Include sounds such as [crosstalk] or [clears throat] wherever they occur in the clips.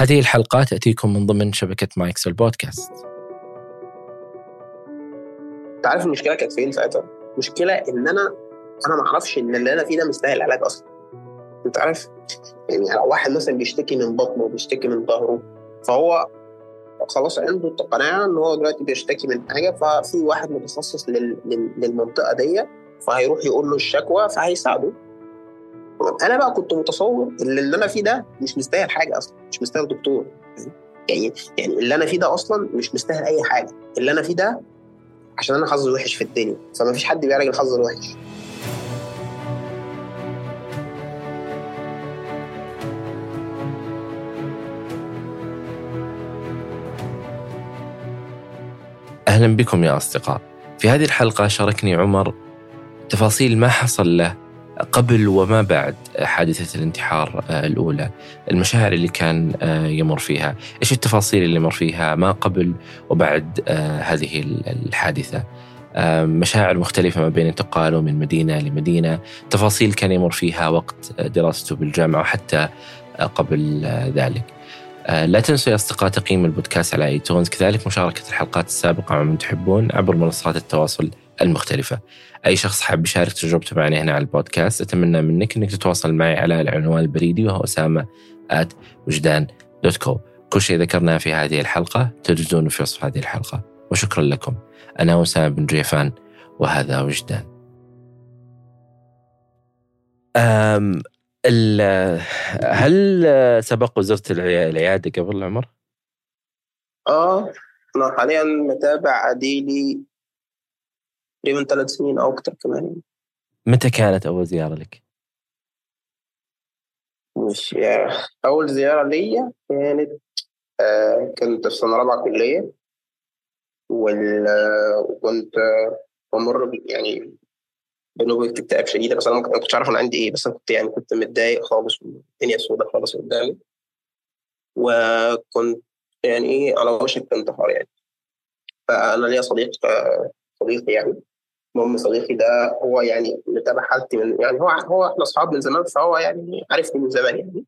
هذه الحلقة تأتيكم من ضمن شبكة مايكس البودكاست. تعرف المشكلة كانت فين ساعتها؟ المشكلة إن أنا أنا ما أعرفش إن اللي أنا فيه ده مستاهل علاج أصلا. أنت عارف؟ يعني لو واحد مثلا بيشتكي من بطنه بيشتكي من ظهره فهو خلاص عنده القناعه إن هو دلوقتي بيشتكي من حاجة ففي واحد متخصص لل... لل... للمنطقة دي فهيروح يقول له الشكوى فهيساعده. أنا بقى كنت متصور ان اللي أنا فيه ده مش مستاهل حاجة أصلا مش مستاهل دكتور. يعني يعني اللي أنا فيه ده أصلا مش مستاهل اي حاجة. اللي أنا فيه ده عشان أنا حظي وحش في الدنيا فما فيش حد بيعالج الحظ الوحش. أهلا بكم يا أصدقاء. في هذه الحلقة شاركني عمر تفاصيل ما حصل له. قبل وما بعد حادثة الانتحار الأولى المشاعر اللي كان يمر فيها إيش التفاصيل اللي مر فيها ما قبل وبعد هذه الحادثة؟ مشاعر مختلفة ما بين انتقاله من مدينة لمدينة تفاصيل كان يمر فيها وقت دراسته بالجامعة وحتى قبل ذلك. لا تنسوا يا أصدقاء تقييم البودكاست على ايتونز كذلك مشاركة الحلقات السابقة مع من تحبون عبر منصات التواصل المختلفة. أي شخص حاب يشارك تجربته معنا هنا على البودكاست أتمنى منك أنك تتواصل معي على العنوان البريدي وهو أسامة at وجدان دوت كو كل شيء ذكرناه في هذه الحلقة تجدونه في وصف هذه الحلقة. وشكرا لكم. أنا أسامة بن جيفان وهذا وجدان. أم هل سبق وزرت العيادة قبل عمر؟ آه أنا حاليا متابع عديلي تقريبا ثلاث سنين أو أكثر كمان. متى كانت أول زيارة لك؟ مش يعني أول زيارة ليا كانت آه كنت في سنة رابعة كلية. وكنت بمر يعني بنوبة اكتئاب شديدة. بس أنا ما كنتش عارف أنا عندي إيه. بس أنا كنت يعني كنت متضايق خالص والدنيا سودة خالص قدامي. وكنت يعني إيه على وشك الانتحار يعني. فأنا ليا صديق صديقي يعني. المهم صديقي ده هو يعني متابع حالتي من يعني هو هو إحنا أصحاب من زمان فهو يعني عارفني من زمان يعني.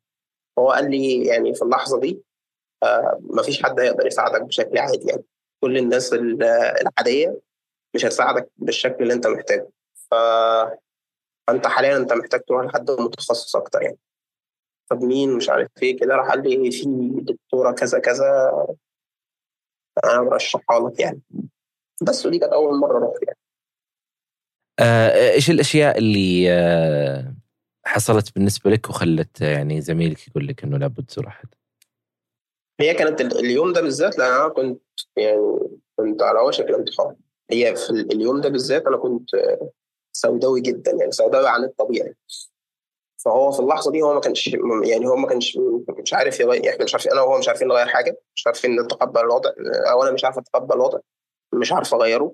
هو قال لي يعني في اللحظة دي آه مفيش حد هيقدر يساعدك بشكل عادي يعني. كل الناس العادية مش هتساعدك بالشكل اللي انت محتاجه. ف... فانت حاليا انت محتاج تروح لحد متخصص أكتر يعني. طب مين؟ مش عارف إيه كده راح قال لي في دكتورة كذا كذا أنا برشحها لك يعني. بس ودي كانت أول مرة أروح يعني. إيش الأشياء اللي آه، حصلت بالنسبة لك وخلت يعني زميلك يقول لك إنه لابد تزور أحد؟ هي كانت اليوم ده بالذات أنا كنت يعني كنت على وشك الانتحار هي في اليوم ده بالذات أنا كنت سوداوي جدا يعني سوداوي عن الطبيعي. فهو في اللحظة دي هو ما كانش يعني هو ما كانش مش عارف يغير إحنا مش عارفين أنا وهو مش عارفين نغير حاجة مش عارفين نتقبل الوضع أو أنا مش عارف أتقبل الوضع مش عارف أغيره.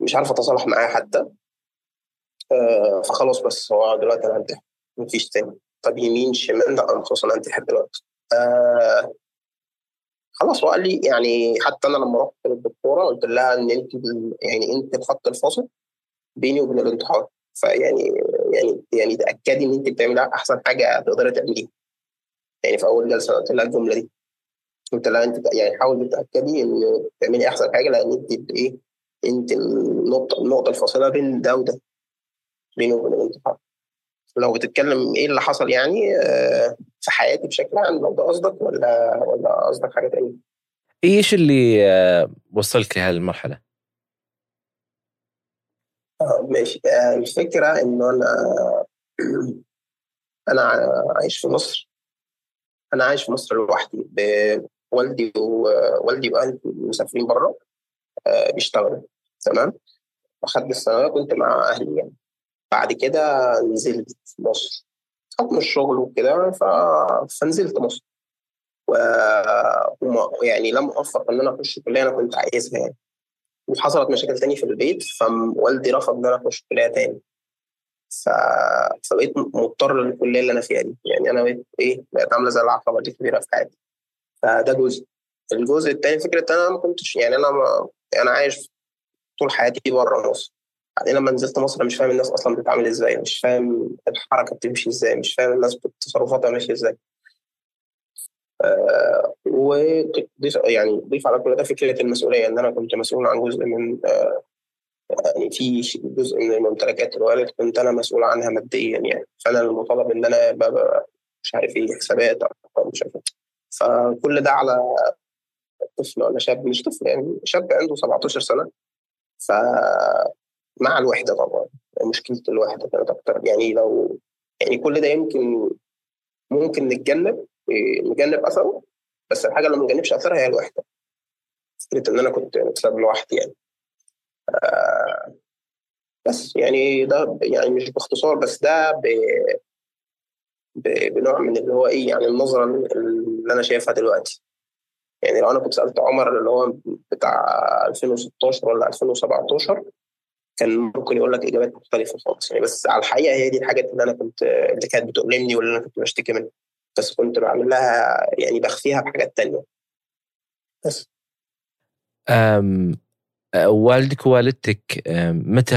مش عارف أتصالح معاه حتى. آه فخلاص بس هو دلوقتي أنا هنتحر. مفيش تاني. طب يمين شمال؟ لا خلاص أنا هنتحر دلوقتي. آه خلاص هو قال لي يعني حتى أنا لما رحت للدكتورة قلت لها إن أنت يعني أنت الخط الفاصل بيني وبين الانتحار. فيعني يعني يعني تأكدي إن أنت بتعملي أحسن حاجة تقدري تعمليها. يعني في أول جلسة قلت لها الجملة دي. قلت لها أنت يعني حاولي تتاكدي إن تعملي أحسن حاجة لأن أنت إيه انت النقطه النقطة الفاصلة بين ده وده بيني وبين الانتحار. لو بتتكلم إيه اللي حصل يعني في حياتي بشكل عام لو ده قصدك ولا ولا قصدك حاجة تانية؟ إيش اللي وصلك لهذه المرحله؟ آه ماشي. آه الفكرة إنه أنا [clears throat] أنا عايش في مصر. أنا عايش في مصر لوحدي بوالدي ووالدي وأهلي مسافرين بره آه بيشتغلوا. تمام؟ أخدت الثانوية كنت مع أهلي يعني. بعد كده نزلت مصر. حكم الشغل وكده ف... فنزلت مصر. و... يعني لم أوفق إن أنا أخش كلية أنا كنت عايزها يعني. وحصلت مشاكل تاني في البيت فوالدي رفض إن أنا أخش كلية تاني. ف... فبقيت مضطر للكلية اللي أنا فيها دي. يعني أنا بقيت إيه بقيت عاملة زي العقبة دي كبيرة في حياتي. فده جزء. الجزء الثاني فكرة أنا ما كنتش يعني أنا ما أنا عايش طول حياتي بره مصر. بعدين لما نزلت مصر أنا مش فاهم الناس أصلا بتتعامل إزاي مش فاهم الحركة بتمشي إزاي مش فاهم الناس تصرفاتها ماشية إزاي. آه وضيف يعني ضيف على كل ده فكرة المسؤولية إن أنا كنت مسؤول عن جزء من آه يعني في جزء من ممتلكات الوالد كنت أنا مسؤول عنها ماديا يعني. فأنا المطالب إن أنا مش عارف إيه حسابات أو مش عارف إيه. فكل ده على طفل ولا شاب مش طفل يعني شاب عنده 17 سنة. ف مع الوحدة طبعا مشكلة الوحدة كانت أكتر. يعني لو يعني كل ده يمكن ممكن نتجنب نجنب أثره بس الحاجة اللي ما نجنبش أثرها هي الوحدة. فكرة إن أنا كنت بسبب لوحدي يعني. آه بس يعني ده يعني مش باختصار بس ده ب بنوع من اللي هو إيه يعني النظرة اللي أنا شايفها دلوقتي. يعني لو أنا كنت سألت عمر اللي هو بتاع 2016 ولا 2017 كان ممكن يقول لك إجابات مختلفة خالص. يعني بس على الحقيقة هي دي الحاجات اللي أنا كنت اللي كانت بتؤلمني واللي أنا كنت بشتكي منها. بس كنت بعمل لها يعني بخفيها بحاجات تانية. بس. أم والدك ووالدتك متى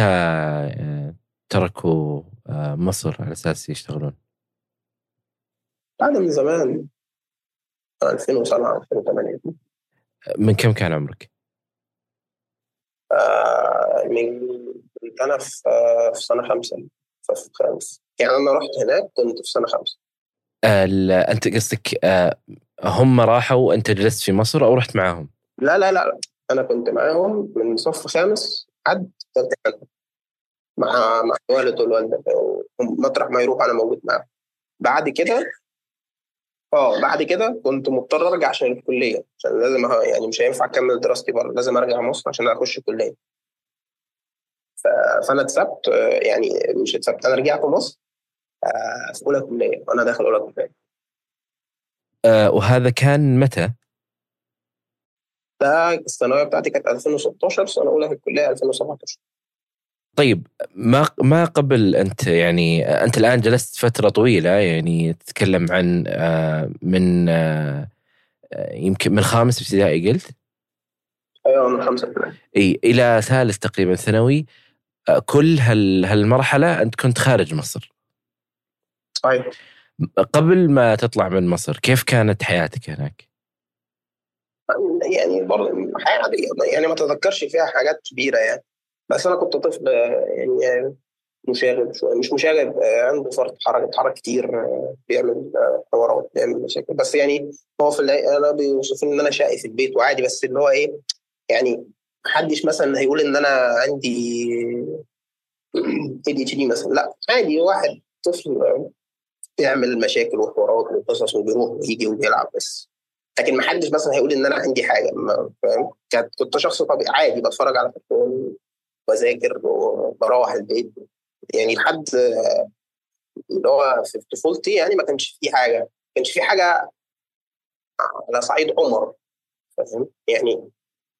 تركوا مصر على أساس يشتغلون؟ بعد من زمان. 2007 2008 من كم كان عمرك؟ آه من كنت أنا في في سنة خمسة في خامس يعني أنا رحت هناك كنت في سنة خمسة. أنت قصدك آه هم راحوا وأنت جلست في مصر أو رحت معاهم؟ لا لا لا أنا كنت معاهم من صف خامس حد ثالثه مع مع الوالد والوالدة مطرح ما يروح أنا موجود معاهم. بعد كده آه بعد كده كنت مضطر ارجع عشان الكلية عشان لازم يعني مش هينفع أكمل دراستي بره لازم أرجع مصر عشان أخش الكلية. فأنا اتسبت يعني مش اتسبت أنا رجعت مصر في أولى كلية وأنا داخل أولى كلية. أه وهذا كان متى؟ ده الثانوية بتاعتي كانت 2016 سنة أولى في الكلية 2017 طيب ما ما قبل أنت يعني أنت الآن جلست فترة طويلة يعني تتكلم عن من يمكن من خامس ابتدائي قلت؟ أيوه من خامسه ابتدائي. إي إلى ثالث تقريبا ثانوي. كل هال هالمرحلة أنت كنت خارج مصر. صحيح. قبل ما تطلع من مصر كيف كانت حياتك هناك؟ يعني برضه حياة عادية يعني ما تذكرش فيها حاجات كبيرة يعني. بس أنا كنت طفل يعني مشاغب شوية. مش مشاغب عنده فرط حركة بيتحرك كتير بيعمل حوارات بيعمل مشاكل. بس يعني هو في أنا بيوصفوني إن أنا شقي في البيت وعادي بس اللي هو إيه يعني محدش مثلا هيقول إن أنا عندي اي دي دي مثلا. لا عادي واحد طفل بيعمل مشاكل وحوارات وقصص وبيروح ويجي وبيلعب بس. لكن ما حدش مثلا هيقول إن أنا عندي حاجة فاهم؟ كنت شخص طبيعي عادي بتفرج على كرتون بذاكر وبروح البيت. يعني لحد اللي هو في طفولتي يعني ما كانش في حاجة. ما كانش في حاجة على صعيد عمر. فاهم؟ يعني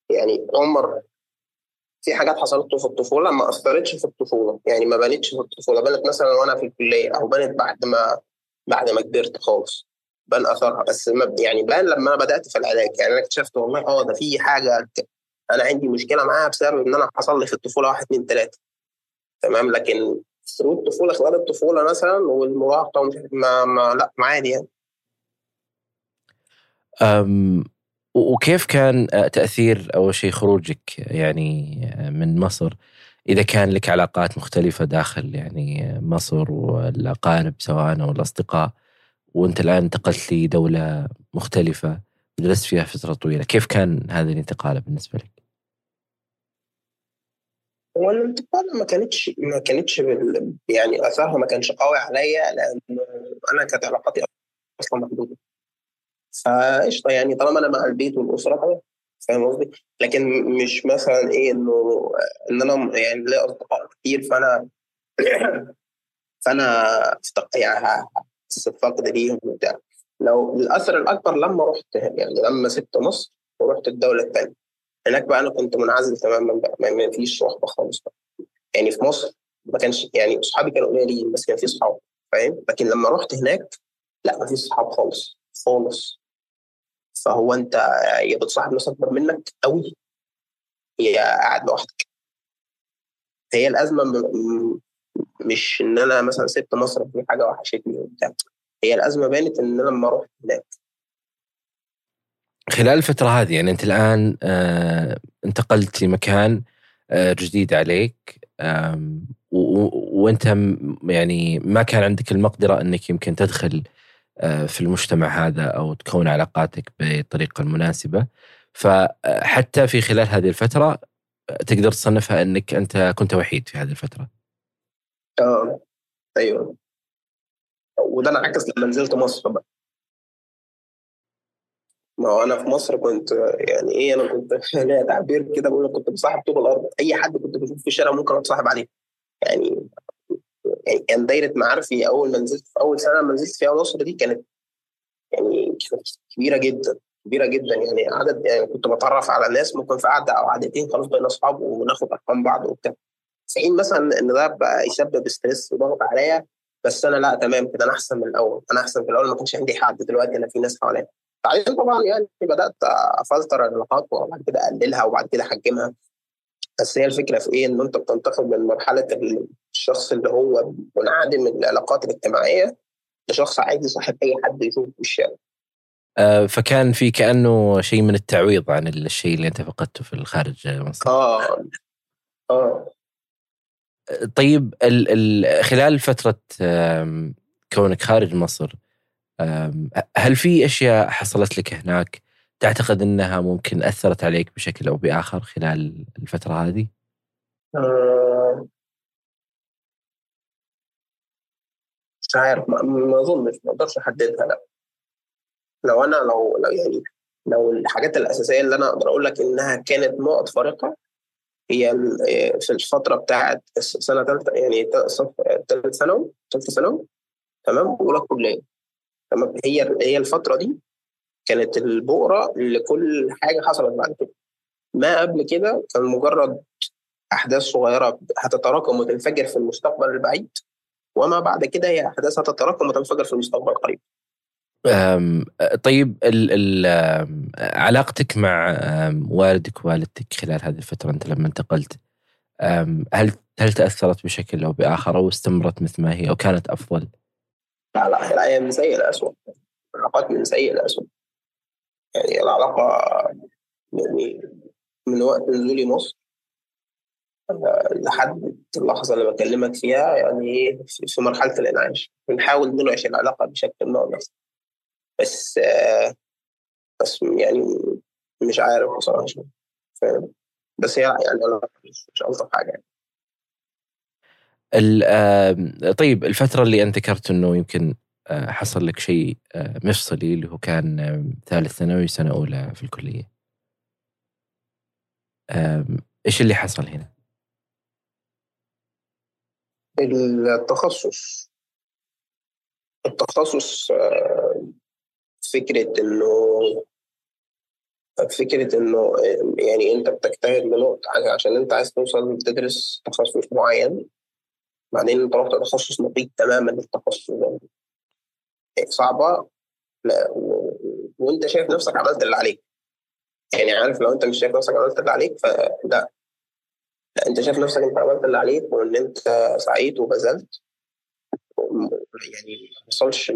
يعني عمر في حاجات حصلت في الطفولة ما أثرتش في الطفولة. يعني ما بانتش في الطفولة. بانت مثلا وأنا في الكلية أو بانت بعد ما بعد ما كبرت خالص. بان أثرها. بس يعني بان لما أنا بدأت في العلاج. يعني أنا اكتشفت والله آه ده في حاجة أنا عندي مشكلة معاها بسبب إن أنا حصل لي في الطفولة واحد اثنين ثلاثة تمام؟ لكن ثرو الطفولة خلال الطفولة مثلا والمراهقة ومش ما, ما لا عادي يعني. أم وكيف كان تأثير أول شيء خروجك؟ يعني من مصر؟ إذا كان لك علاقات مختلفة داخل يعني مصر والأقارب سواء أو الأصدقاء وأنت الآن انتقلت لدولة مختلفة وجلست فيها فترة طويلة كيف كان هذه الانتقاله بالنسبة لك؟ هو الانتقاله ما كانتش ما كانتش. يعني أثرها ما كانش قوي عليا لأن أنا كانت علاقاتي أصلا محدودة فقشطة يعني طالما أنا مع البيت والأسرة فاهم قصدي؟ لكن مش مثلا إيه إنه إن أنا يعني ليا أصدقاء كتير فأنا [clears throat] فأنا يعني فقد ليهم وبتاع لو الأثر الأكبر لما رحت يعني لما سبت مصر ورحت الدولة الثانية هناك بقى أنا كنت منعزل تماما بقى ما فيش صحبة خالص بقى. يعني في مصر ما كانش يعني اصحابي كانوا قليلين بس كان في صحاب فاهم؟ لكن لما رحت هناك لا ما فيش صحاب خالص خالص. فهو أنت يا بتصاحب ناس أكبر منك قوي يا قاعد لوحدك. هي الأزمة م... مش إن أنا مثلا سبت مصر في حاجة وحشتني وبتاع هي الأزمة بانت إن أنا لما رحت هناك خلال الفترة هذه يعني أنت الآن آه انتقلت لمكان آه جديد عليك وأنت يعني ما كان عندك المقدرة أنك يمكن تدخل آه في المجتمع هذا أو تكون علاقاتك بالطريقة المناسبة. فحتى في خلال هذه الفترة تقدر تصنفها أنك أنت كنت وحيد في هذه الفترة. آه أيوه. وده انعكس لما نزلت مصر بقى. ما هو أنا في مصر كنت يعني إيه أنا كنت [laughs] ليا تعبير كده بقول كنت بصاحب طوب الأرض. أي حد كنت بشوفه في الشارع ممكن أتصاحب عليه. يعني يعني كان دايرة معارفي أول ما نزلت في أول سنة ما نزلت فيها مصر دي كانت يعني كبيرة جدا كبيرة جدا. يعني عدد يعني كنت بتعرف على ناس ممكن في قعدة أو قعدتين خلاص بقينا أصحاب وناخد أرقام بعض وبتاع. في حين مثلا إن ده بقى يسبب ستريس وضغط عليا بس أنا لا تمام كده أنا أحسن من الأول. أنا أحسن في الأول ما كانش عندي حد دلوقتي أنا في ناس حواليا. بعدين طبعا يعني بدأت أفلتر العلاقات وبعد كده أقللها وبعد كده أحجمها. بس هي الفكرة في إيه؟ إن أنت بتنتقل من مرحلة الشخص اللي هو منعدم العلاقات الاجتماعية لشخص عايز يصاحب أي حد يشوفه في الشارع. آه، فكان في كأنه شيء من التعويض عن الشيء اللي أنت فقدته في الخارج مصر. آه. آه. طيب ال ال خلال فترة كونك خارج مصر هل في أشياء حصلت لك هناك تعتقد إنها ممكن أثرت عليك بشكل أو بآخر خلال الفترة هذه؟ آه، مش عارف ما أظنش ما أقدرش أحددها لا لو أنا لو لو يعني لو الحاجات الأساسية اللي أنا أقدر أقول لك إنها كانت نقط فارقه هي في الفترة بتاعت سنة ثالثه يعني ثالث ثانوي ثالثه ثانوي تمام أولى كلية تمام؟ هي هي الفترة دي كانت البؤرة لكل حاجة حصلت بعد كده. ما قبل كده كان مجرد أحداث صغيرة هتتراكم وتنفجر في المستقبل البعيد وما بعد كده هي أحداث هتتراكم وتنفجر في المستقبل القريب. طيب ال ال علاقتك مع والدك ووالدتك خلال هذه الفترة أنت لما انتقلت هل هل تأثرت بشكل أو بآخر أو استمرت مثل ما هي أو كانت أفضل؟ لا لا العلاقه من سيء لاسوء العلاقات من سيء لاسوء يعني العلاقة يعني من وقت نزولي مصر. لحد اللحظة اللي بكلمك فيها يعني في مرحلة الإنعاش. بنحاول ننعش العلاقة بشكل ما بس بس يعني مش عارف بصراحة فاهم؟ بس هي يعني مش ألطف حاجة يعني. طيب الفترة اللي أنت ذكرت أنه يمكن آه، حصل لك شيء آه، مفصلي اللي هو كان ثالث ثانوي سنة أولى في الكلية إيش اللي حصل هنا؟ التخصص التخصص فكرة إنه فكرة إنه يعني أنت بتجتهد لنقطة عشان أنت عايز توصل تدرس تخصص معين بعدين أنت رحت تخصص نقيض تماما للتخصص ده. صعبة. لا و... وأنت شايف نفسك عملت اللي عليك. يعني عارف لو أنت مش شايف نفسك عملت اللي عليك فلا. لا أنت شايف نفسك أنت عملت اللي عليك وإن أنت سعيت وبذلت. يعني ما وصلش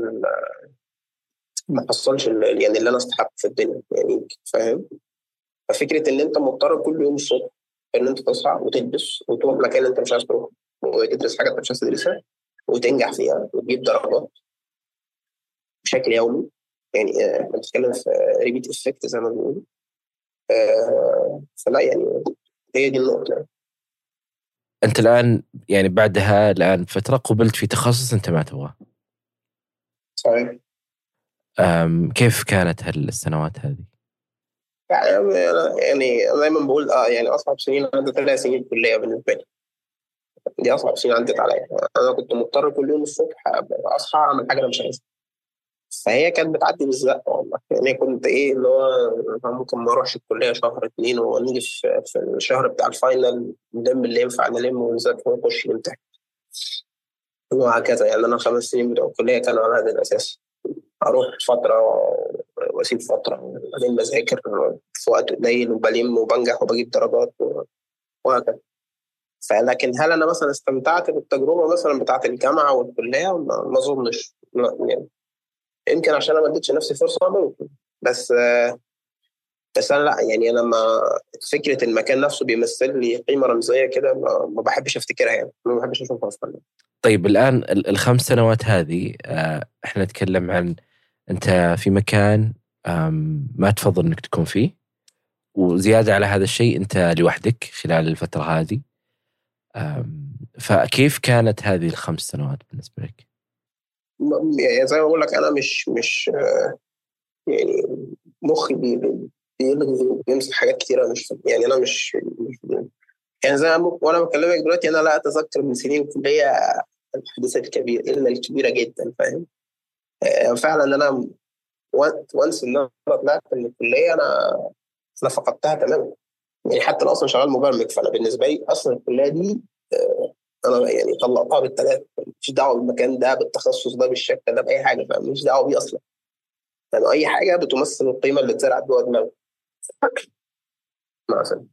ما حصلش يعني اللي أنا استحق في الدنيا يعني فاهم؟ ففكرة إن أنت مضطر كل يوم الصبح إن أنت تصحى وتلبس وتروح مكان أنت مش عايز تروح وتدرس حاجة أنت مش عايز تدرسها وتنجح فيها وتجيب درجات بشكل يومي. يعني إحنا آه بنتكلم في repeat effect زي ما بنقول. آه فلا يعني هي دي النقطة يعني. أنت الآن يعني بعدها الآن فترة قبلت في تخصص أنت ما تبغاه. صحيح. كيف كانت هالسنوات هذه؟ يعني يعني دايما بقول آه يعني أصعب سنين عدت ثلاث سنين كلية بالنسبة لي. دي أصعب سنين عدت عليا. أنا كنت مضطر كل يوم الصبح أصحى أعمل حاجة أنا مش عايزها. فهي كانت بتعدي بالزق والله. يعني كنت إيه اللي هو ممكن ما أروحش الكلية شهر اتنين ونيجي في, في الشهر بتاع الفاينل نلم اللي ينفع نلم ونذاكر ونخش نمتحن. وهكذا يعني أنا الخمس سنين بتوع الكلية كانوا على هذا الأساس. أروح فترة وأسيب فترة وبعدين بذاكر في وقت قليل وبلم وبنجح وبجيب درجات وهكذا. فلكن هل أنا مثلا استمتعت بالتجربة مثلا بتاعت الجامعة والكلية؟ ما أظنش. يعني يمكن عشان أنا ما اديتش نفسي فرصة ممكن. بس بس أنا لا يعني أنا ما فكرة المكان نفسه بيمثل لي قيمة رمزية كده ما, ما بحبش أفتكرها يعني. ما بحبش أشوفها أصلا. طيب الآن الخمس سنوات هذه آه، إحنا نتكلم عن أنت في مكان ما تفضل إنك تكون فيه وزيادة على هذا الشيء أنت لوحدك خلال الفترة هذه. فكيف كانت هذه الخمس سنوات بالنسبة لك؟ يعني زي ما بقول لك أنا مش مش يعني مخي بيلغي بيمسك حاجات كتيره مش يعني أنا مش, يعني زي وأنا بكلمك دلوقتي أنا لا أتذكر من سنين الكليه الحدوثات الكبيره إلا الكبيرة جدا فاهم؟ آه، فعلا أنا وانس إن أنا طلعت من الكلية أنا أنا فقدتها تماما يعني حتى أنا أصلا شغال مبرمج فأنا بالنسبة لي أصلا الكلية دي آه، أنا يعني طلقتها بالثلاث مش دعوة بالمكان ده بالتخصص ده بالشكل ده بأي حاجة فمش دعوة بيه أصلا. يعني أي حاجة بتمثل القيمة اللي اتزرعت جوه دماغي. مثلا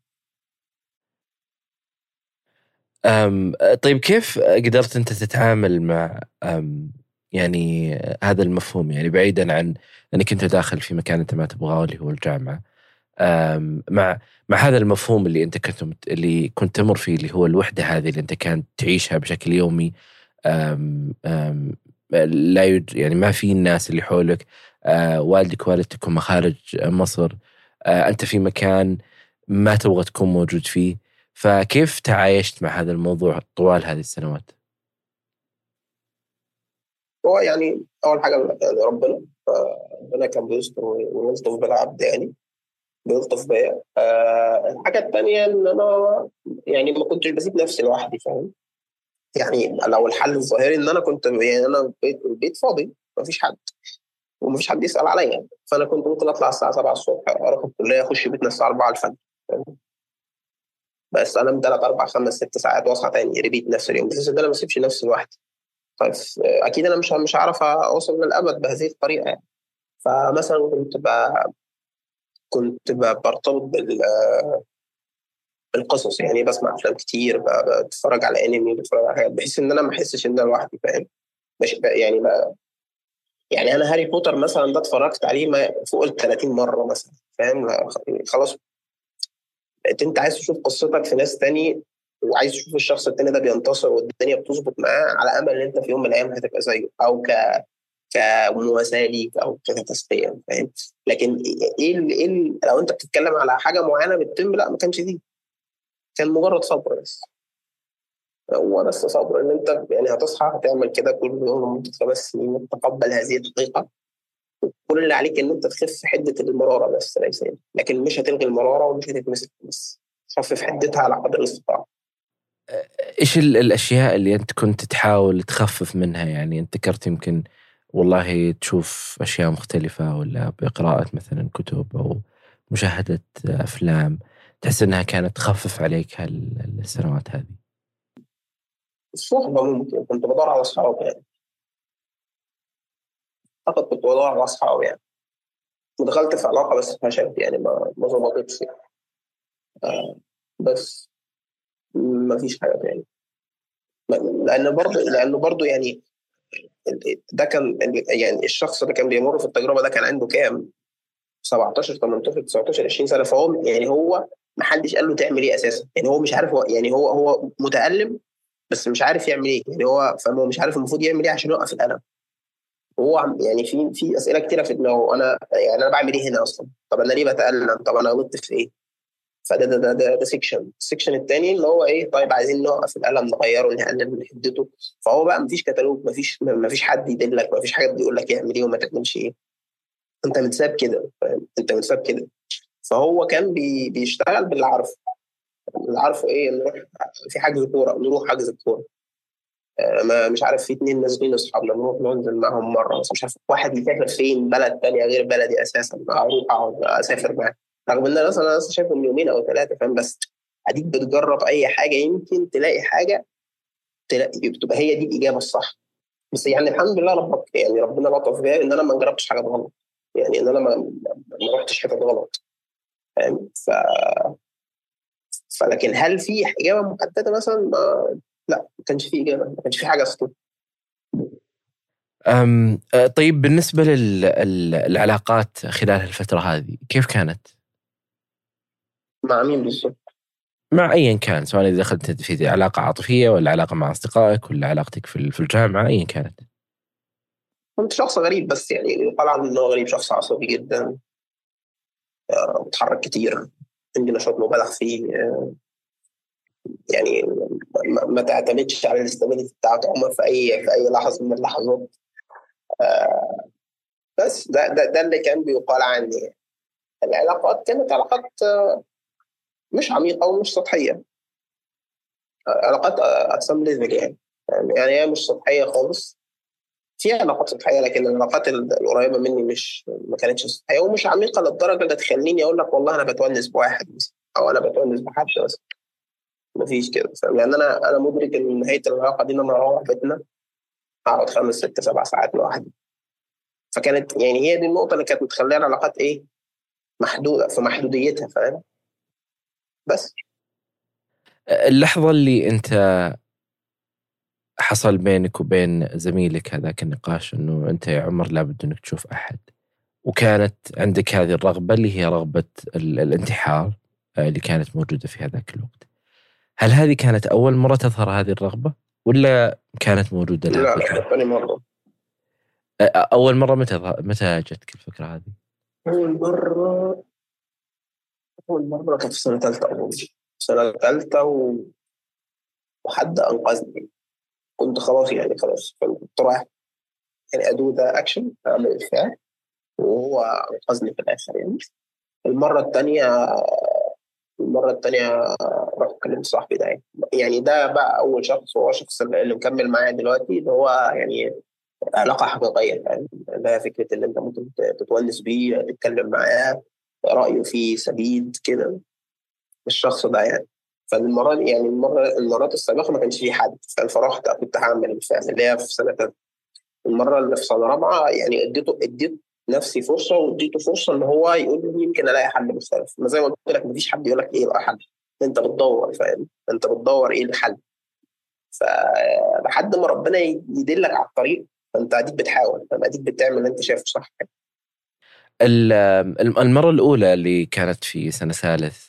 أم طيب كيف قدرت أنت تتعامل مع أم يعني هذا المفهوم؟ يعني بعيدا عن أنك أنت داخل في مكان أنت ما تبغاه اللي هو الجامعة. مع مع هذا المفهوم اللي انت كنت اللي كنت تمر فيه اللي هو الوحدة هذه اللي انت كانت تعيشها بشكل يومي أم أم لا يد يعني ما في الناس اللي حولك أه والدك والدتك هم خارج مصر أه أنت في مكان ما تبغى تكون موجود فيه فكيف تعايشت مع هذا الموضوع طوال هذه السنوات؟ هو يعني أول حاجة يعني ربنا ربنا كان بيستر ويلطف بالعبد يعني بيلطف بيا. آه الحاجة الثانية إن أنا يعني ما كنتش بسيب نفسي لوحدي فاهم؟ يعني لو الحل الظاهري إن أنا كنت يعني أنا البيت, البيت فاضي ما فيش حد وما فيش حد يسأل عليا. فأنا كنت ممكن أطلع الساعة 7 الصبح أروح الكلية أخش بيتنا الساعة 4 الفجر بس أنام ثلاث أربع خمس ست ساعات وأصحى تاني repeat نفس اليوم بحيث إن أنا ما أسيبش نفسي لوحدي. طيب أكيد أنا مش مش هعرف أوصل للأبد بهذه الطريقة يعني. فمثلا كنت. كنت برتبط بال بالقصص. يعني بسمع أفلام كتير بتفرج على انمي بتفرج على حاجات. بحيث إن أنا ما أحسش إن أنا لوحدي فاهم؟ مش يعني بقى يعني أنا هاري بوتر مثلا ده اتفرجت عليه فوق ال 30 مرة مثلا فاهم؟ خلاص. أنت عايز تشوف قصتك في ناس تاني وعايز تشوف الشخص التاني ده بينتصر والدنيا بتظبط معاه على أمل إن أنت في يوم من الأيام هتبقى زيه أو ك كمواساه ليك أو كتسليه فاهم؟ لكن إيه. إيه لو أنت بتتكلم على حاجة معينة بتتم لا ما كانش دي. كان مجرد صبر بس. هو بس صبر إن أنت يعني هتصحى هتعمل كده كل يوم لمدة خمس سنين وتتقبل هذه الحقيقة. كل اللي عليك إن أنت تخف حدة المرارة بس ليس. لكن مش هتلغي المرارة ومش هتتمسك بس. خفف حدتها على قدر الاستطاعة. إيش الأشياء اللي أنت كنت تحاول تخفف منها؟ يعني أنت ذكرت يمكن والله تشوف أشياء مختلفة ولا بقراءة مثلا كتب أو مشاهدة أفلام تحس إنها كانت تخفف عليك هالسنوات هذه. الصحبه ممكن. كنت بدور على أصحاب يعني. أعتقد كنت بدور على أصحاب يعني. ودخلت في علاقة بس فشلت يعني ما ما ظبطتش. آه بس ما فيش حاجة تاني. لأن برضه لأنه برضه يعني ده كان يعني الشخص اللي كان بيمر في التجربة ده كان عنده كام؟ 17 18 19 20 سنة. فهو يعني هو ما حدش قال له تعمل إيه أساسا. يعني هو مش عارف هو يعني هو هو متألم بس مش عارف يعمل إيه. يعني هو فهو مش عارف المفروض يعمل إيه عشان يوقف الألم. هو يعني في في أسئلة كتيرة في دماغه. أنا يعني أنا بعمل إيه هنا أصلا؟ طب أنا ليه بتألم؟ طب أنا غلطت في إيه؟ فده ده ده ده, ده section ال section الثاني اللي هو إيه طيب عايزين نوقف الالم نغيره نقلل من حدته فهو بقى مفيش كتالوج مفيش مفيش حد يدلك مفيش حاجة بيقول لك اعمل إيه وما تعملش إيه. أنت متساب كده فاهم؟ أنت متساب كده. فهو كان بي بيشتغل باللي عارفه اللي عارفه إيه؟ نروح في حجز كورة نروح حجز الكورة. آه، ما مش عارف في اثنين نازلين اصحابنا نروح ننزل معاهم مرة. بس مش عارف واحد يسافر فين؟ بلد ثانية غير بلدي أساسا. أروح أقعد أسافر معاه. رغم إن أنا مثلا لسه شايفه من يومين أو ثلاثة فاهم؟ بس أديك بتجرب أي حاجة يمكن تلاقي حاجة تلاقي بتبقى هي دي الإجابة الصح. بس يعني الحمد لله ربك يعني ربنا لطف بيا إن أنا ما جربتش حاجة غلط. يعني إن أنا ما ما رحتش حتت غلط. فاهم؟ ف فلكن هل في إجابة محدده مثلا؟ ما لا ما كانش في إجابة ما كانش في حاجة أصلا. طيب بالنسبة للعلاقات خلال الفترة هذه كيف كانت؟ مع مين بالظبط؟ مع ايا كان سواء إذا دخلت في علاقة عاطفية ولا علاقة مع أصدقائك ولا علاقتك في في الجامعة ايا كانت. كنت شخص غريب بس يعني يقال عنه إنه غريب شخص عصبي جدا آه، متحرك كتير عندي نشاط مبالغ فيه آه، يعني ما تعتمدش على ال stability بتاعت عمر في اي في أي لحظة من اللحظات آه، بس ده, ده ده اللي كان بيقال عني العلاقات كانت علاقات مش عميقة ومش سطحية. علاقات at some level يعني. يعني هي مش سطحية خالص. في علاقات سطحية لكن العلاقات القريبة مني مش ما كانتش سطحية ومش عميقة للدرجة اللي تخليني أقول لك والله أنا بتونس بواحد مثلا أو أنا بتونس بحد بس ما فيش كده فاهم؟ يعني أنا أنا مدرك إن نهاية العلاقة دي إن أنا أروح بيتنا أقعد خمس ست سبع ساعات لوحدي. فكانت يعني هي دي النقطة اللي كانت متخليها العلاقات إيه؟ محدودة في محدوديتها فاهم؟ بس اللحظة اللي أنت حصل بينك وبين زميلك هذاك النقاش إنه أنت يا عمر لابد إنك تشوف أحد وكانت عندك هذه الرغبة اللي هي رغبة الانتحار آه، اللي كانت موجودة في هذاك الوقت. هل هذه كانت أول مرة تظهر هذه الرغبة ولا كانت موجودة لها لا ثاني مرة. أول مرة متى متى جتك الفكرة هذه؟ أول مرة أول مرة كانت في سنة ثالثه اظن سنة ثالثه و... وحد أنقذني. كنت خلاص يعني خلاص كنت رايح يعني أدو ذا أكشن أعمل الفعل وهو أنقذني في الآخر يعني. المرة الثانية المرة الثانية رحت كلمت صاحبي ده يعني. يعني ده بقى أول شخص هو الشخص اللي مكمل معايا دلوقتي اللي هو يعني علاقة حقيقية يعني. اللي هي فكرة إن أنت ممكن تتونس بيه تتكلم معاه رأيه فيه سديد كده الشخص ده يعني. فالمرة يعني المرة المرات السابقة ما كانش في حد. فرحت كنت هعمل الفعل اللي هي في سنة ثالثه المرة اللي في سنة رابعة يعني اديته اديت نفسي فرصة واديته فرصة إن هو يقول لي يمكن ألاقي حل مختلف. ما زي ما قلت لك مفيش حد يقول لك إيه بقى حل أنت بتدور فاهم؟ أنت بتدور إيه الحل فلحد ما ربنا يدلك على الطريق فأنت اديك بتحاول فأنت اديك بتعمل اللي أنت شايفه صح. المرة الأولى اللي كانت في سنة ثالث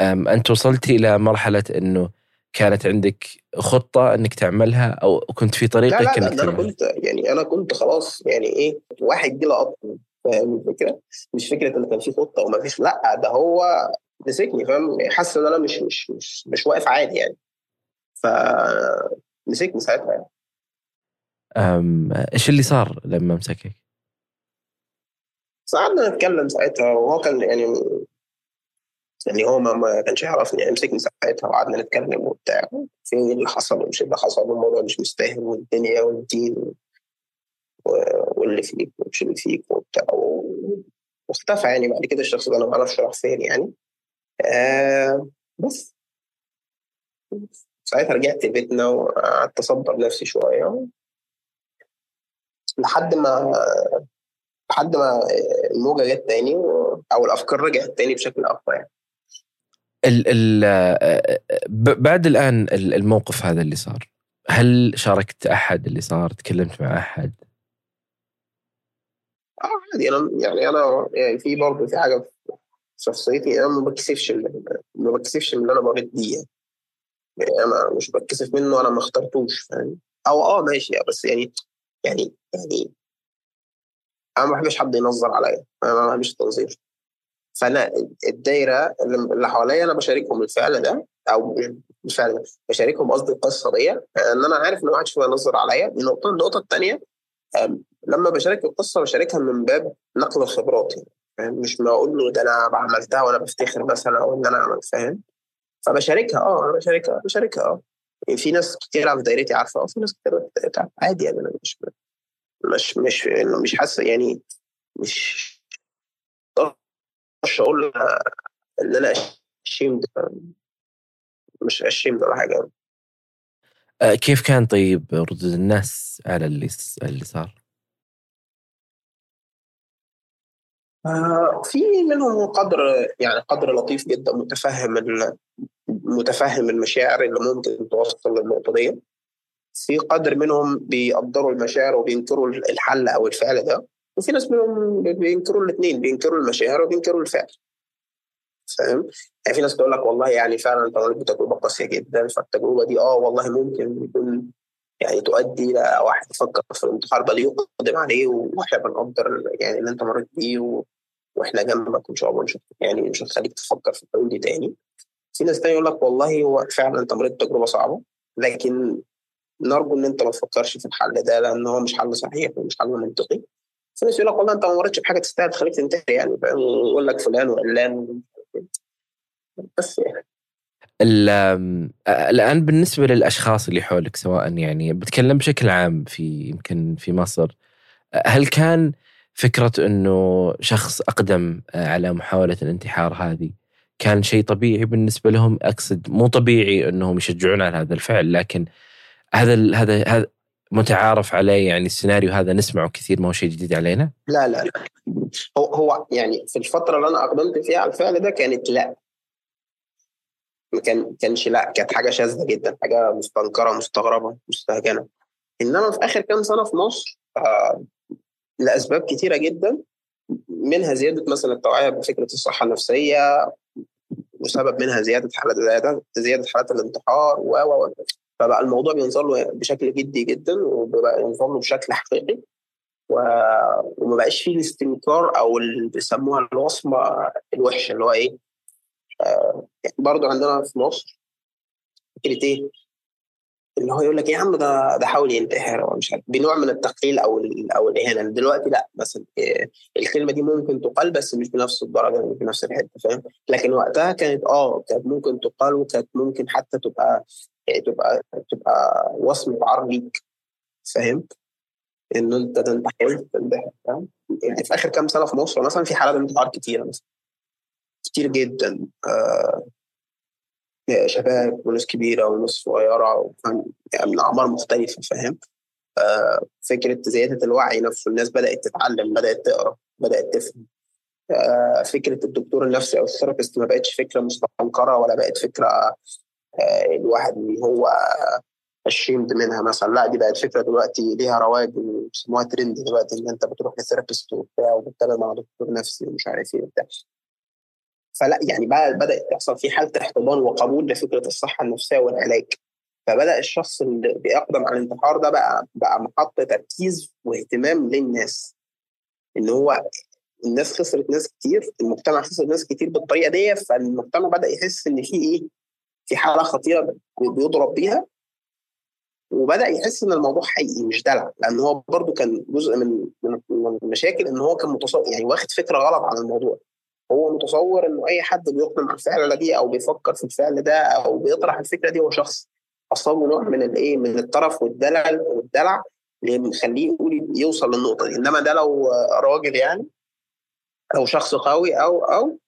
أنت وصلت إلى مرحلة إنه كانت عندك خطة إنك تعملها أو كنت في طريقك لا لا, إنك لا أنا كنت يعني أنا كنت خلاص يعني إيه واحد جه لقطني فاهم الفكرة؟ مش فكرة إن كان في خطة وما فيش لأ ده هو مسكني فاهم حاسس إن أنا مش مش مش مش واقف عادي يعني ف مسكني ساعتها يعني إيش اللي صار لما مسكك؟ قعدنا نتكلم ساعتها وهو كان يعني يعني هو ما كانش يعرفني يعني مسكني ساعتها وقعدنا نتكلم وبتاع. في إيه اللي حصل ومش اللي حصل والموضوع مش مستاهل والدنيا والدين واللي فيك ومش اللي فيك وبتاع. واختفى يعني بعد كده الشخص ده أنا ما أعرفش راح فين يعني. آه بس. ساعتها رجعت بيتنا وقعدت أصبر نفسي شوية. لحد ما لحد ما الموجة جت تاني أو الأفكار رجعت تاني بشكل أقوى يعني. ال ال بعد الآن الموقف هذا اللي صار هل شاركت أحد اللي صار؟ تكلمت مع أحد؟ آه عادي أنا يعني أنا يعني في برضه في حاجة في شخصيتي أنا ما بتكسفش ما بتكسفش من اللي أنا مريت بيه يعني أنا مش بتكسف منه أنا ما اخترتوش فاهم؟ أو آه ماشي بس يعني يعني يعني أنا ما بحبش حد ينظر عليا. أنا ما بحبش التنظير. فأنا الدايرة اللي حواليا أنا بشاركهم الفعل ده أو الفعل ده بشاركهم قصدي القصة دي إن أنا عارف إن ما حدش ينظر عليا. دي نقطه النقطة الثانية لما بشارك القصة بشاركها من باب نقل الخبرات يعني مش ما أقول له ده أنا عملتها وأنا بفتخر مثلا أو إن أنا عملت فاهم؟ فبشاركها آه أنا بشاركها بشاركها آه. في ناس كتير في دايرتي عارفة وفي ناس كتير تعرف عادي يعني أنا مش مش مش مش حاسه يعني مش مش أقول إن أنا اشيمد مش اشيمد ولا حاجة آه، كيف كان طيب ردود الناس على اللي اللي صار؟ آه، في منهم قدر يعني قدر لطيف جدا متفهم متفهم المشاعر اللي ممكن توصل للنقطة دي في قدر منهم بيقدروا المشاعر وبينكروا الحل أو الفعل ده وفي ناس منهم بينكروا الاثنين بينكروا المشاعر وبينكروا الفعل فاهم؟ يعني في ناس تقول لك والله يعني فعلا أنت مريت بتجربة قاسية جدا فالتجربة دي آه والله ممكن يكون يعني تؤدي إلى واحد يفكر في الانتحار بل يقدم عليه وإحنا بنقدر يعني اللي أنت مريت بيه. وإحنا جنبك إن شاء الله مش يعني مش هتخليك تفكر في الحلول دي تاني. في ناس تاني يقول لك والله هو فعلا أنت مريت بتجربة صعبة لكن نرجو إن أنت ما تفكرش في الحل ده لأن هو مش حل صحيح ومش حل منطقي. في ناس يقول لك والله أنت ما مريتش بحاجة تستاهل تخليك تنتحر يعني ويقول لك فلان وعلان. بس يعني. الآن بالنسبة للأشخاص اللي حولك سواء يعني بتكلم بشكل عام في يمكن في مصر هل كان فكرة إنه شخص أقدم على محاولة الانتحار هذه كان شيء طبيعي بالنسبة لهم؟ أقصد مو طبيعي إنهم يشجعون على هذا الفعل لكن هذا هذا هذا متعارف عليه يعني السيناريو هذا نسمعه كثير ما هو شيء جديد علينا؟ لا لا لا. هو هو يعني في الفترة اللي أنا أقدمت فيها على الفعل ده كانت لا. ما كان كانش لا. كانت حاجة شاذة جدا حاجة مستنكرة مستغربة مستهجنة. إنما في آخر كام سنة في مصر آه لأسباب كثيره جدا منها زيادة مثلا التوعية بفكرة الصحة النفسية وسبب منها زيادة حالات زيادة حالات الانتحار و و. فبقى الموضوع بينظر له بشكل جدي جدا وبقى ينظر له بشكل حقيقي. وما بقاش فيه الاستنكار أو اللي بيسموها الوصمة الوحشة اللي هو إيه؟ آه برضه عندنا في مصر فكرة إيه؟ اللي هو يقول لك يا عم ده ده حاول ينتحر أو مش عارف بنوع من التقليل أو أو الإهانة. دلوقتي لأ مثلا إيه الكلمة دي ممكن تقال بس مش بنفس الدرجة مش بنفس الحتة فاهم؟ لكن وقتها كانت آه كانت ممكن تقال وكانت ممكن حتى تبقى يعني تبقى تبقى وصمة عار ليك. فاهم؟ ان أنت ده أنت حاولت فاهم؟ في آخر كام سنة في مصر مثلا في حالات انتحار كتيرة مثلا. كتير جدا. آه شباب وناس كبيرة وناس صغيرة يعني من أعمار مختلفة فاهم؟ آه فكرة زيادة الوعي نفسه الناس بدأت تتعلم بدأت تقرأ بدأت تفهم. آه فكرة الدكتور النفسي أو ال therapist ما بقتش فكرة مستنكرة ولا بقت فكرة الواحد اللي هو ashamed منها مثلا. لا دي بقت فكرة دلوقتي ليها رواج بيسموها ترند دلوقتي إن أنت بتروح ل therapist وبتاع وبتتابع مع دكتور نفسي ومش عارف إيه وبتاع. فلا يعني بقى بدأت تحصل في حالة احتضان وقبول لفكرة الصحة النفسية والعلاج. فبدأ الشخص اللي بيقدم على الانتحار ده بقى بقى محط تركيز واهتمام للناس. إن هو الناس خسرت ناس كتير المجتمع خسر ناس كتير بالطريقة دي فالمجتمع بدأ يحس إن في إيه؟ في حالة خطيرة بيضرب بيها. وبدأ يحس إن الموضوع حقيقي مش دلع. لأن هو برضو كان جزء من من المشاكل إن هو كان متصور يعني واخد فكرة غلط عن الموضوع. هو متصور إنه أي حد بيقدم على الفعل دي أو بيفكر في الفعل ده أو بيطرح الفكرة دي هو شخص أصلا نوع من الايه من الطرف والدلع والدلع اللي مخليه يقول يوصل للنقطة دي. إنما ده لو راجل يعني أو شخص قوي أو أو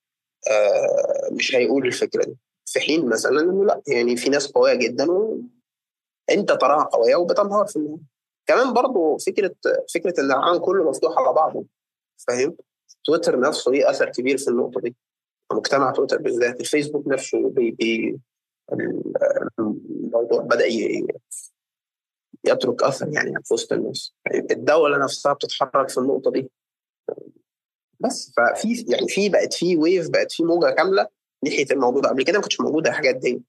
آه مش هيقول الفكرة دي. في حين مثلا إنه لا يعني في ناس قوية جدا وانت تراها قوية وبتنهار في النهاية. كمان برضو فكرة فكرة ان العالم كله مفتوح على بعضه فاهم؟ تويتر نفسه ليه أثر كبير في النقطة دي. مجتمع تويتر بالذات الفيسبوك نفسه بي بي الموضوع بدأ يترك أثر يعني في وسط الناس. الدولة نفسها بتتحرك في النقطة دي. بس ففي يعني في بقت في wave بقت في موجة كاملة ناحية الموضوع ده. قبل كده ما كانتش موجوده الحاجات دي.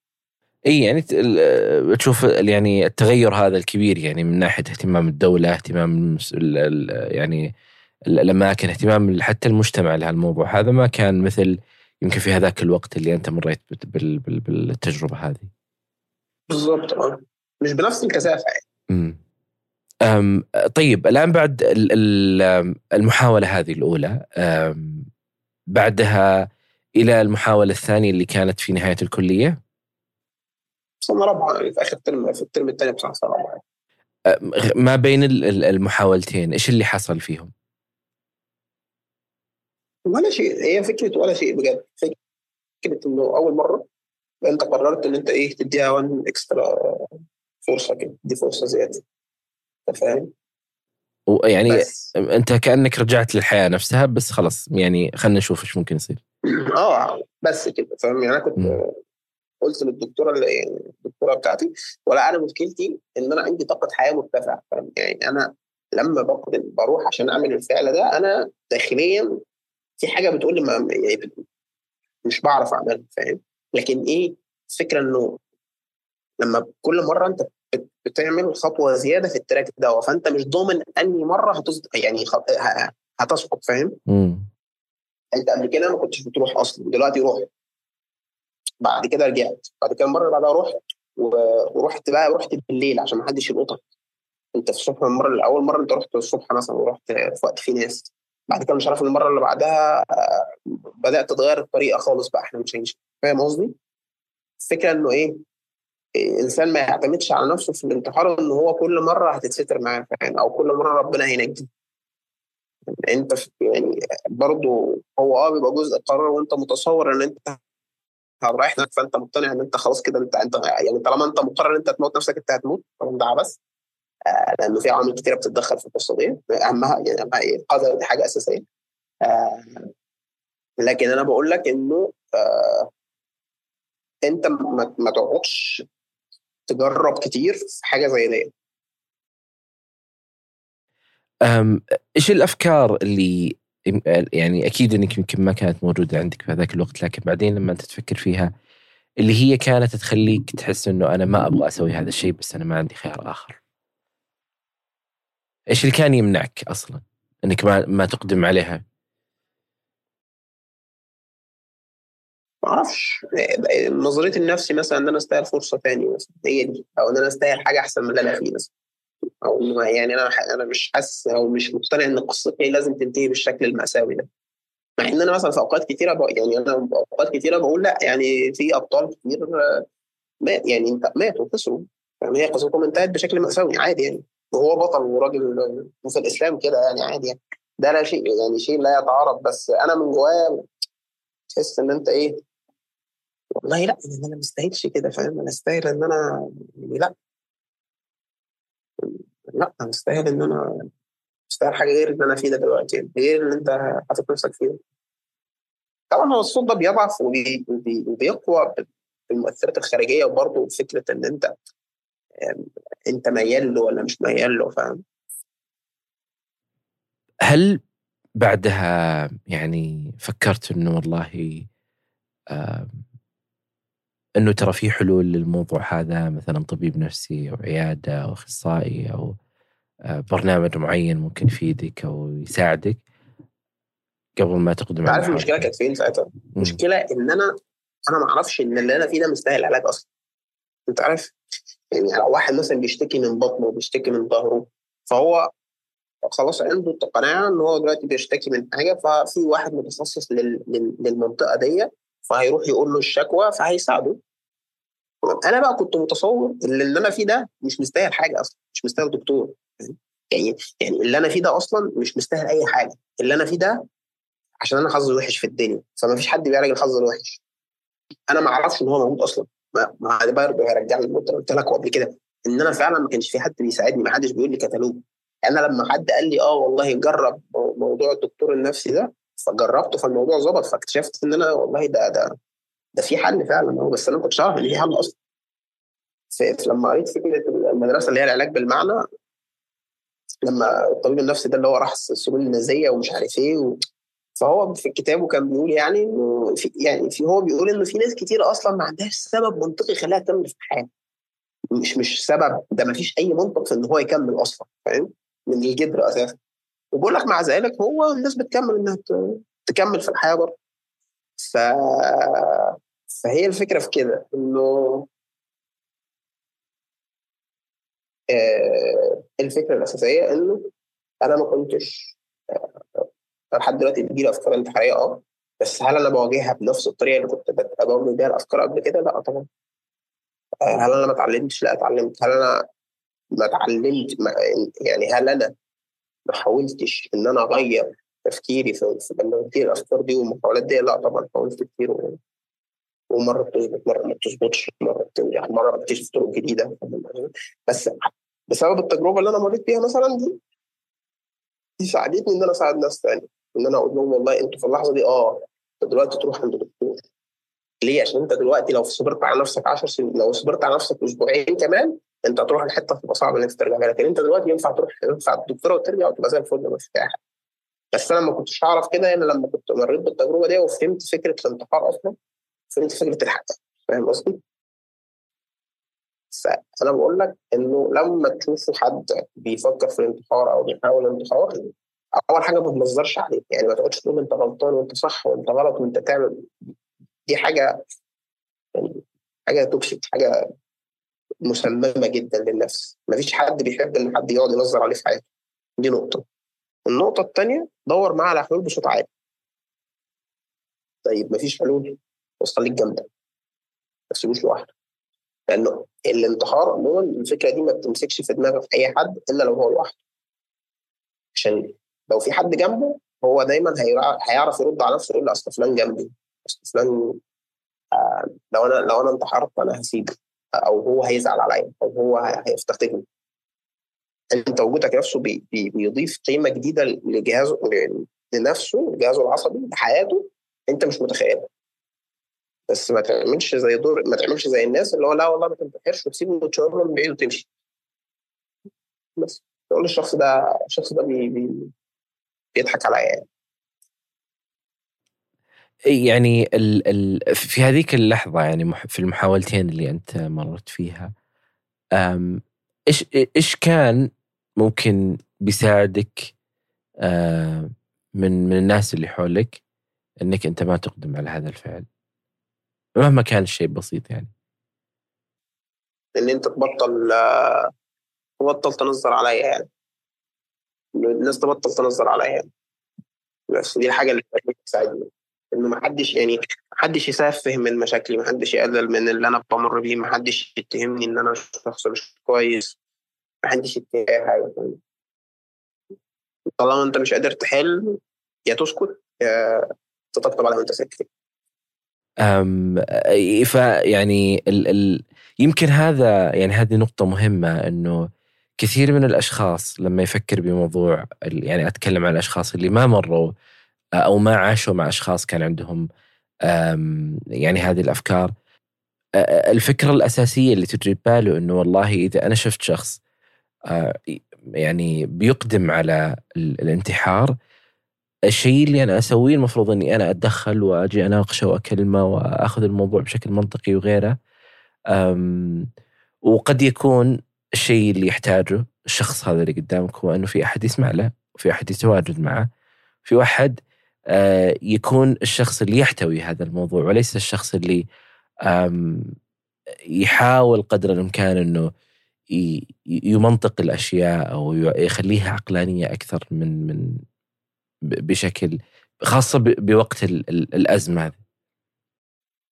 اي يعني تشوف يعني التغير هذا الكبير يعني من ناحية اهتمام الدولة اهتمام يعني الأماكن اهتمام حتى المجتمع لهالموضوع. هذا ما كان مثل يمكن في هذاك الوقت اللي أنت مريت بالتجربة هذه. بالضبط آه. مش بنفس الكثافة يعني. أم طيب الآن بعد المحاولة هذه الأولى بعدها إلى المحاولة الثانية اللي كانت في نهاية الكلية سنه رابعه يعني في آخر ترم في الترم الثاني بصراحة سنه رابعه ما بين المحاولتين إيش اللي حصل فيهم؟ ولا شيء هي فكرة ولا شيء بجد فكرة إنه أول مرة أنت قررت إن أنت إيه تديها وان اكسترا فرصه كده دي فرصه زيادة أنت فاهم؟ ويعني. أنت كأنك رجعت للحياة نفسها بس خلاص يعني خلينا نشوف إيش ممكن يصير آه بس كده فاهم؟ يعني أنا كنت م. قلت للدكتورة اللي يعني الدكتورة بتاعتي ولا أنا مشكلتي إن أنا عندي طاقة حياة مرتفعة فاهم؟ يعني أنا لما بروح عشان أعمل الفعل ده أنا داخليا في حاجة بتقول لي ما يعني مش بعرف أعملها فاهم؟ لكن إيه؟ الفكرة إنه لما كل مرة أنت بتعمل خطوة زيادة في التراك ده فأنت مش ضامن أنهي مرة هتص... يعني هتسقط فاهم؟ انت قبل كده ما كنتش بتروح أصلا دلوقتي رحت بعد كده رجعت. بعد كده المره اللي بعدها رحت ورحت بقى رحت بالليل عشان ما حدش يلقطك. انت في الصبح المرة الأول مرة انت رحت الصبح مثلا ورحت في وقت في ناس. بعد كده مش عارف المرة اللي بعدها آه، بدأت تتغير الطريقة خالص بقى إحنا مش هنمشي فاهم قصدي؟ الفكرة إنه إيه؟ الإنسان ما يعتمدش على نفسه في الانتحار إن هو كل مرة هتتستر معاه فاهم؟ أو كل مرة ربنا هينجي انت يعني برضه هو آه بيبقى جزء قرار وانت متصور ان انت رايح هناك فانت مقتنع ان انت خلاص كده انت انت يعني طالما انت مقرر ان انت تموت نفسك انت هتموت طالما ده عبث. آه لأنه في عوامل كتيرة بتتدخل في القصة دي. اهمها يعني اهمها إيه؟ القدر دي حاجة أساسية. آه لكن أنا بقول لك إنه آه أنت ما تقعدش تجرب كتير في حاجة زي دي إيش الأفكار اللي يعني أكيد إنك يمكن ما كانت موجودة عندك في هذاك الوقت لكن بعدين لما أنت تفكر فيها اللي هي كانت تخليك تحس إنه أنا ما أبغى أسوي هذا الشيء بس أنا ما عندي خيار آخر. إيش اللي كان يمنعك أصلا إنك ما ما تقدم عليها؟ ما أعرفش نظريه النفسي مثلا إن أنا أستاهل فرصة ثانية مثلا هي دي أو إن أنا أستاهل حاجة أحسن من اللي أنا فيه مثلا أو يعني أنا أنا مش حاسس أو مش مقتنع إن قصتي لازم تنتهي بالشكل المأساوي ده. مع إن أنا مثلا في أوقات كثيره بق... يعني أنا في أوقات كثيره بقول لأ يعني في أبطال كتير مات يعني أنت ماتوا خسروا. يعني هي قصتهم انتهت بشكل مأساوي عادي يعني. وهو بطل وراجل في الإسلام كده يعني عادي يعني. ده لا شيء يعني شيء لا يتعارض بس أنا من جوايا تحس إن أنت إيه؟ والله لأ أنا ما استاهلش كده فاهم؟ أنا أستاهل إن أنا يعني لأ. لا أنا استاهل إن أنا استاهل حاجة غير اللي أنا فيه ده دلوقتي غير اللي أنت حاطط نفسك فيه. طبعا هو الصوت ده بيضعف وبيقوى بالمؤثرات الخارجية وبرضه فكرة إن أنت أنت ميال له ولا مش ميال له فاهم؟ هل بعدها يعني فكرت إنه والله إنه ترى في حلول للموضوع هذا مثلا طبيب نفسي أو عيادة أو أخصائي أو آه، برنامج معين ممكن يفيدك أو يساعدك قبل ما تقدم عارف المشكلة كانت فين ساعتها؟ المشكلة إن أنا أنا ما أعرفش إن اللي أنا فيه ده مستاهل علاج أصلا. أنت عارف؟ يعني لو واحد مثلا بيشتكي من بطنه بيشتكي من ظهره فهو خلاص عنده القناعه إن هو دلوقتي بيشتكي من حاجة ففي واحد متخصص للمنطقة دي فهيروح يقول له الشكوى فهيساعده. أنا بقى كنت متصور إن اللي أنا فيه ده مش مستاهل حاجة أصلا مش مستاهل دكتور. يعني يعني اللي أنا فيه ده أصلا مش مستاهل أي حاجة. اللي أنا فيه ده عشان أنا حظي وحش في الدنيا فما فيش حد بيعالج الحظ الوحش أنا ما أعرفش إن هو موجود أصلا. ما ده برضه هيرجعني للنقطه قلت لك قبل كده. إن أنا فعلا ما كانش في حد بيساعدني ما حدش بيقول لي كتالوج. يعني أنا لما حد قال لي آه والله جرب موضوع الدكتور النفسي ده فجربته فالموضوع ظبط فاكتشفت إن أنا والله ده ده ده في حل فعلا بس أنا ما كنتش عارف إن في حل أصلا. لما قريت فكرة المدرسة اللي هي العلاج بالمعنى لما الطبيب النفسي ده اللي هو راح السجون النازية ومش عارف إيه و... فهو في كتابه كان بيقول يعني إنه في يعني في هو بيقول إنه في ناس كتير أصلا ما عندهاش سبب منطقي يخليها تكمل في الحياة. مش مش سبب ده ما فيش أي منطق في إن هو يكمل أصلا فاهم؟ من الجدر أساسا. وبقول لك مع ذلك هو الناس بتكمل إنها تكمل في الحياة برضه ف... فهي الفكرة في كده إنه الفكرة الأساسية إنه أنا ما كنتش لحد دلوقتي بتجيلي أفكار انتحارية آه بس هل أنا بواجهها بنفس الطريقة اللي كنت بواجه بيها الأفكار قبل كده؟ لأ طبعا آه هل أنا ما اتعلمتش؟ لأ اتعلمت هل أنا ما اتعلمت يعني هل أنا ما حاولتش إن أنا أغير تفكيري في لما بتجي الأفكار دي والمحاولات دي لا طبعا حاولت كتير ومرة بتظبط مرة ما بتظبطش مرة يعني مرة بكتشف طرق جديدة. بس بسبب التجربة اللي أنا مريت بيها مثلا دي دي ساعدتني إن أنا أساعد ناس ثانية إن أنا أقول لهم والله أنتوا في اللحظة دي آه أنت دلوقتي تروح عند دكتور. ليه؟ عشان أنت دلوقتي لو صبرت على نفسك 10 سنين لو صبرت على نفسك أسبوعين كمان انت هتروح لحتة تبقى صعبه ان انت ترجع. لكن انت دلوقتي ينفع تروح ينفع الدكتوره وترجع وتبقى زي الفل ما فيش حاجة. بس أنا ما كنتش أعرف كده الا لما كنت مريت بالتجربة دي وفهمت فكرة الانتحار أصلا فهمت فكرة الحق فاهم قصدي؟ فأنا بقول لك إنه لما تشوفوا حد بيفكر في الانتحار أو بيحاول الانتحار أول حاجة ما تنظرش عليه. يعني ما تقعدش تقول أنت غلطان وأنت صح وأنت غلط وأنت تعمل. دي حاجة يعني حاجة توكسيك حاجة مسممة جدا للنفس. ما فيش حد بيحب إن حد يقعد ينظر عليه في حياته. دي نقطة. النقطة الثانية دور معاه على حلول بصوت عالي. طيب ما فيش حلول؟ بس خليك جنبك ما تسيبوش لوحده. لأنه الانتحار عموما الفكرة دي ما بتمسكش في دماغ أي حد إلا لو هو لوحده. عشان لو في حد جنبه هو دايما هيعرف يرد على نفسه يقول اصل فلان جنبي. اصل فلان آه لو أنا لو أنا انتحرت أنا هسيبه. أو هو هيزعل عليا أو هو هيفتقدني. أنت وجودك نفسه بي بي بيضيف قيمة جديدة لجهازه لنفسه لجهازه العصبي لحياته أنت مش متخيلها. بس ما تعملش زي دور ما تعملش زي الناس اللي هو لا والله ما تنتحرش وتسيبه وتشاور من بعيد وتمشي. بس تقول الشخص ده الشخص ده بي بي بيضحك عليا يعني. يعني ال ال في هذيك اللحظة يعني في المحاولتين اللي أنت مرت فيها إيش إيش كان ممكن بيساعدك من من الناس اللي حولك إنك أنت ما تقدم على هذا الفعل؟ مهما كان الشيء بسيط يعني. ان أنت تبطل تبطل تنظر عليا يعني. الناس تبطل تنظر عليا يعني. بس دي الحاجة اللي بتساعدني. إنه ما حدش يعني ما حدش يسفه من مشاكلي ما حدش يقلل من اللي أنا بمر بيه ما حدش يتهمني إن أنا شخص مش كويس. ما حدش يتهم أي حاجة. طالما أنت مش قادر تحل يا تسكت يا تطبطب على وأنت ساكت. أم فيعني ال ال يمكن هذا يعني هذه نقطة مهمة إنه كثير من الأشخاص لما يفكر بموضوع يعني أتكلم عن الأشخاص اللي ما مروا أو ما عاشوا مع أشخاص كان عندهم يعني هذه الأفكار. الفكرة الأساسية اللي تجي بباله أنه والله إذا أنا شفت شخص يعني بيقدم على الانتحار الشيء اللي أنا أسويه المفروض إني أنا أتدخل وأجي أناقشه وأكلمه وأخذ الموضوع بشكل منطقي وغيره. وقد يكون الشيء اللي يحتاجه الشخص هذا اللي قدامك هو إنه في أحد يسمع له وفي أحد يتواجد معه في واحد آه، يكون الشخص اللي يحتوي هذا الموضوع وليس الشخص اللي يحاول قدر الإمكان إنه يمنطق الأشياء أو يخليها عقلانية أكثر من من بشكل خاصة بوقت الأزمة هذه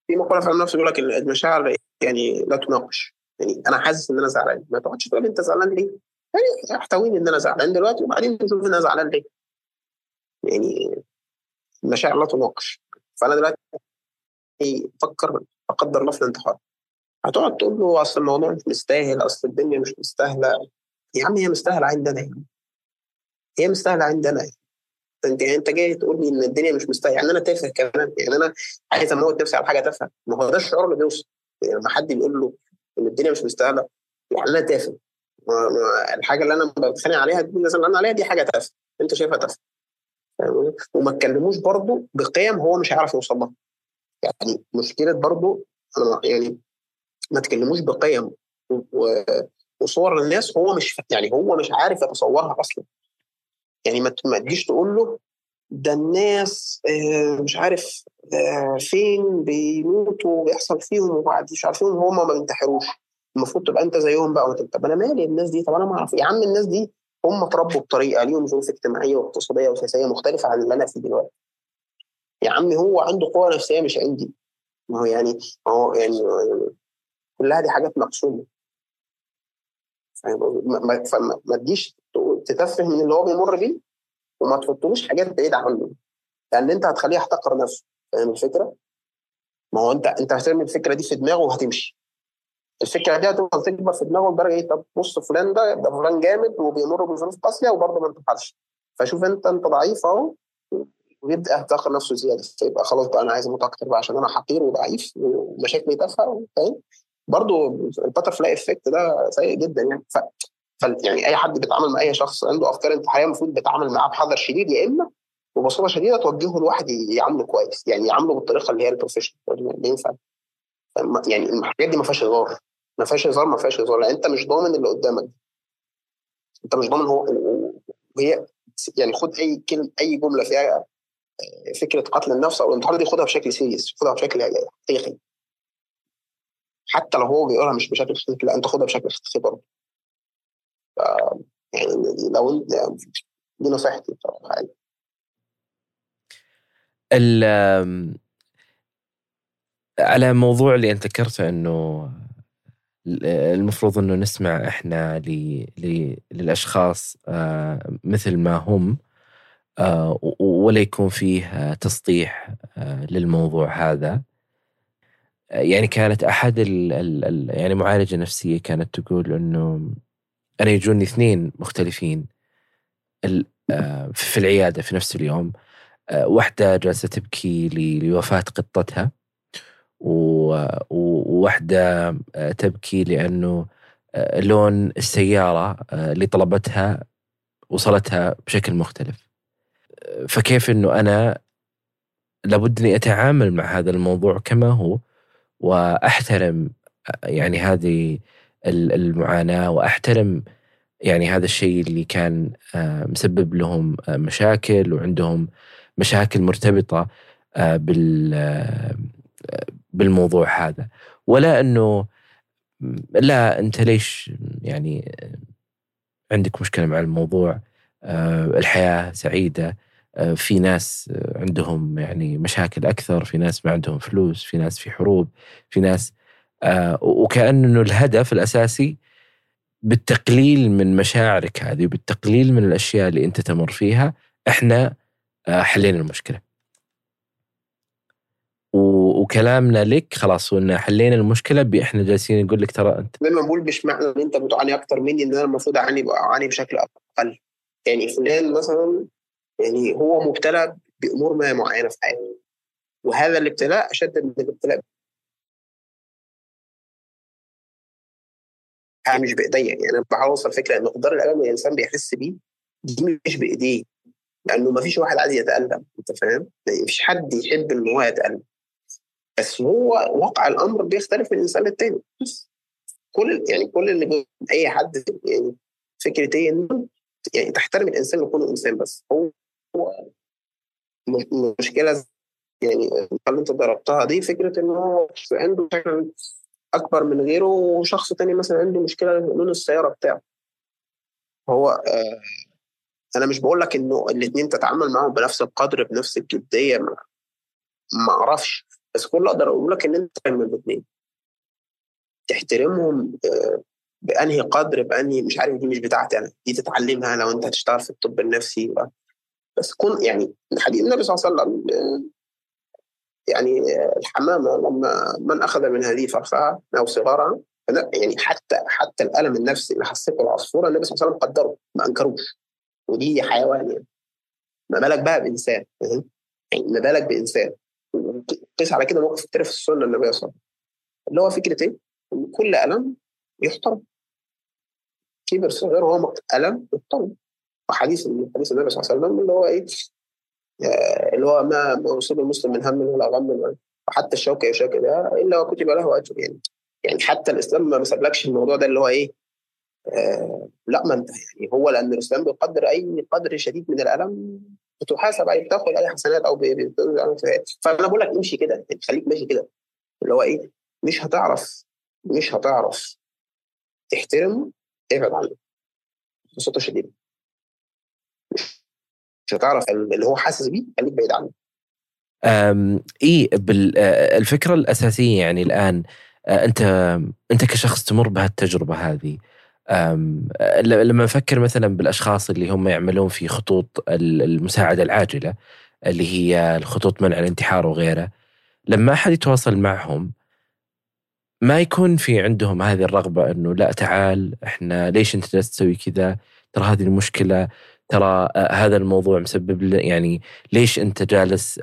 في مقولة في النفس يقول لك المشاعر يعني لا تناقش يعني أنا حاسس إن أنا زعلان ما تقعدش تقول أنت زعلان ليه؟ يعني احتويني إن أنا زعلان دلوقتي وبعدين تشوف أنا زعلان ليه؟ يعني المشاعر لا تناقش فأنا دلوقتي فكر لا قدر الله في الانتحار. هتقعد تقول له أصل الموضوع مش مستاهل أصل الدنيا مش مستاهلة. يا عم هي مستاهلة عندنا يعني. هي مستاهلة عندنا يعني. أنت يعني أنت جاي تقول لي إن الدنيا مش مستاهلة. يعني أنا تافه كمان. يعني أنا عايز أموت نفسي على حاجة تافهة. ما هو ده الشعور اللي بيوصل. يعني لما حد بيقول له إن الدنيا مش مستاهلة يعني أنا تافه. الحاجة اللي أنا بتخانق عليها دي اللي أنا عليها دي حاجة تافهة. أنت شايفها تافهة. وما تكلموش برضه بقيم هو مش هيعرف يوصل لها. يعني مشكلة برضه يعني ما تكلموش بقيم وصور للناس هو مش يعني هو مش عارف يتصورها أصلا. يعني ما تجيش تقول له ده الناس آه، مش عارف آه، فين بيموتوا وبيحصل فيهم وبعد مش عارفين هم ما بينتحروش المفروض تبقى أنت زيهم بقى. طب أنا مالي الناس دي؟ طب أنا ما أعرف. يا عم الناس دي هم اتربوا بطريقة ليهم ظروف اجتماعية واقتصادية وسياسية مختلفة عن اللي أنا فيه دلوقتي. يا عم هو عنده قوة نفسية مش عندي. ما هو يعني ما هو يعني كلها دي حاجات مقسومة. فما تجيش تتفه من اللي هو بيمر بيه وما تحطلوش حاجات بعيدة عنه. لأن أنت هتخليه يحتقر نفسه. فاهم الفكرة؟ ما هو أنت أنت هترمي الفكرة دي في دماغه وهتمشي. الفكرة دي هتفضل تكبر في دماغه لدرجة إيه؟ طب بص فلان ده ده فلان جامد وبيمر بظروف قاسية وبرضه ما انتحرش فشوف أنت أنت ضعيف أهو ويبدأ يحتقر نفسه زيادة. فيبقى خلاص بقى أنا عايز أموت أكتر بقى عشان أنا حقير وضعيف ومشاكلي تافهة فاهم برضه ال butterfly effect ده سيء جدا يعني. ف... ف... يعني أي حد بيتعامل مع أي شخص عنده أفكار انتحارية المفروض بيتعامل معاه بحذر شديد يا إما ببساطه شديدة توجهه الواحد يعامله كويس يعني يعامله بالطريقة اللي هي ال professional ينفع. يعني الحاجات دي ما فيهاش هزار. ما فيهاش هزار ما فيهاش هزار. لأن انت مش ضامن اللي قدامك انت مش ضامن هو وهي يعني خد أي كلمه أي جملة فيها آه، فكرة قتل النفس أو الانتحار دي خدها بشكل سيريس خدها بشكل حقيقي. حتى لو هو بيقولها مش بشكل حقيقي لا انت خدها بشكل حقيقي برضه. يعني لو انت دي نصيحتي بصراحة. يعني على موضوع اللي أنت ذكرته إنه المفروض إنه نسمع إحنا للأشخاص آه، مثل ما هم آه، ولا يكون فيه تسطيح آه، للموضوع هذا. يعني كانت أحد ال ال يعني معالجة نفسية كانت تقول إنه أنا يجوني اثنين مختلفين في العيادة في نفس اليوم واحدة جالسة تبكي لوفاة قطتها. وواحدة آه، تبكي لأنه آه، لون السيارة آه، اللي طلبتها وصلتها بشكل مختلف. فكيف أنه أنا لابد أني أتعامل مع هذا الموضوع كما هو وأحترم يعني هذه المعاناة وأحترم يعني هذا الشيء اللي كان مسبب لهم مشاكل وعندهم مشاكل مرتبطة بال بالموضوع هذا. ولا إنه لا أنت ليش يعني عندك مشكلة مع الموضوع؟ آه، الحياة سعيدة آه، في ناس عندهم يعني مشاكل أكثر في ناس ما عندهم فلوس في ناس في حروب في ناس آه، وكأنه الهدف الأساسي بالتقليل من مشاعرك هذه وبالتقليل من الأشياء اللي أنت تمر فيها إحنا حلينا المشكلة. وكلامنا لك خلاص وإن حلينا المشكلة باحنا جالسين نقول لك ترى أنت دايما بقول مش معنى إن أنت بتعاني أكتر مني إن أنا المفروض أعاني أعاني بشكل أقل. يعني فلان مثلا يعني هو مبتلى بأمور ما معينة في حياته وهذا الابتلاء أشد من الابتلاء. مش بإيديا يعني أنا بحاول اوصل فكره إن مقدار الألم اللي الإنسان بيحس بيه دي مش بإيديه لأنه ما فيش واحد عايز يتألم أنت فاهم؟ يعني مفيش حد يحب إن هو يتألم. بس هو واقع الأمر بيختلف من إنسان للتاني. كل يعني كل اللي أي حد يعني فكره إيه يعني تحترم الإنسان لكونه إنسان بس. هو المشكلة يعني اللي أنت ضربتها؟ دي فكرة ان هو عنده مشاكل أكبر من غيره وشخص تاني مثلا عنده مشكلة لون السيارة بتاعه. هو آه أنا مش بقول لك إنه الاثنين تتعامل معاهم بنفس القدر بنفس الجدية ما أعرفش. بس كل اللي أقدر أقول لك إن أنت من الاثنين تحترمهم آه، بأنهي قدر بأنهي مش عارف دي مش بتاعتي أنا دي تتعلمها لو أنت هتشتغل في الطب النفسي بس كن يعني حديث النبي صلى الله عليه وسلم آه، يعني الحمامة لما من أخذ من هذه فرخها أو صغارها يعني حتى حتى الألم النفسي اللي حسيته العصفوره النبي صلى الله عليه وسلم قدره ما أنكروش. ودي حيوان يعني. ما بالك بقى بإنسان يعني ما بالك بإنسان. قيس على كده موقف كتير في السنة النبي صلى الله عليه وسلم اللي هو فكرة إيه؟ إن كل ألم يحترم كبر صغير هو ألم يحترم وحديث من حديث النبي صلى الله عليه وسلم اللي هو إيه؟ آه، اللي هو ما ما يصيب المسلم من هم ولا غم وحتى الشوكة يشاك ده إلا وكتب له أجر يعني يعني حتى الإسلام ما سابلكش الموضوع ده اللي هو إيه؟ آه لا ما انت يعني هو لأن الإسلام بيقدر أي قدر شديد من الألم بتحاسب اي بتاخد اي حسنات أو فأنا بقول لك امشي كده خليك ماشي كده. اللي هو إيه؟ مش هتعرف مش هتعرف تحترم ابعد عنه. ببساطة شديدة. مش هتعرف اللي هو حاسس بيه خليك بعيد عنه. اي الفكرة الأساسية يعني الآن أنت أنت كشخص تمر بهالتجربة هذه لما نفكر مثلا بالأشخاص اللي هم يعملون في خطوط المساعدة العاجلة اللي هي الخطوط منع الانتحار وغيره لما أحد يتواصل معهم ما يكون في عندهم هذه الرغبة إنه لا تعال إحنا ليش أنت جالس تسوي كذا؟ ترى هذه المشكلة ترى آه، هذا الموضوع مسبب يعني ليش أنت جالس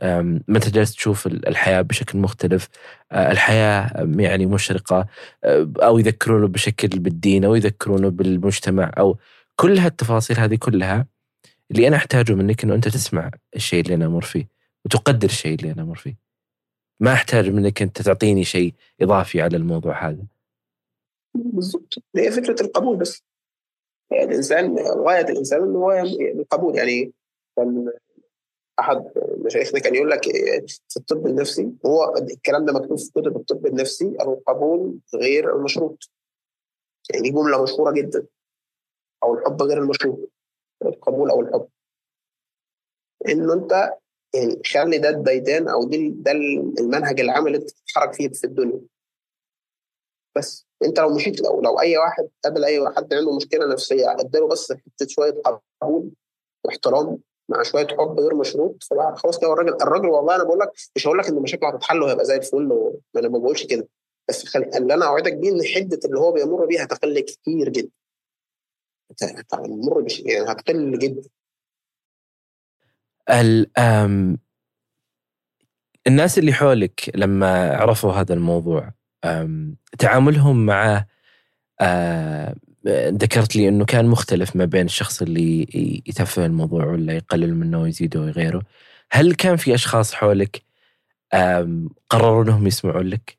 انت جالس تشوف الحياة بشكل مختلف؟ آه، الحياة يعني مشرقة آه، أو يذكرونه بشكل بالدين أو يذكرونه بالمجتمع أو كل هالتفاصيل هذه كلها اللي أنا أحتاجه منك إنه أنت تسمع الشيء اللي أنا أمر فيه وتقدر الشيء اللي أنا أمر فيه. ما أحتاج منك أنت تعطيني شيء إضافي على الموضوع هذا. بالضبط. هي فكرة القبول بس. الإنسان غاية الإنسان انه هو القبول. يعني كان أحد مشايخنا كان يقول لك في الطب النفسي هو الكلام ده مكتوب في كتب الطب النفسي القبول غير المشروط. يعني دي جملة مشهورة جدا. أو الحب غير المشروط. القبول أو الحب. إنه أنت يعني خلي ده الديدان أو ده المنهج العام اللي تتحرك فيه في الدنيا. بس انت لو مشيت لو لو اي واحد قابل اي حد عنده مشكلة نفسية اداله بس حتة شوية قبول واحترام مع شوية حب غير مشروط خلاص كده الراجل الراجل والله أنا بقول لك مش هقول لك إن مشاكله هتتحل وهيبقى زي الفل أنا ما بقولش كده. بس خلي اللي أنا أوعدك بيه إن حده اللي هو بيمر بيها هتقل كتير جدا. هتمر بش... يعني هتقل جدا. ال الناس اللي حولك لما عرفوا هذا الموضوع تعاملهم معه ذكرت لي إنه كان مختلف ما بين الشخص اللي يتفه الموضوع ولا يقلل منه ويزيده ويغيره. هل كان في أشخاص حولك قرروا إنهم يسمعون لك؟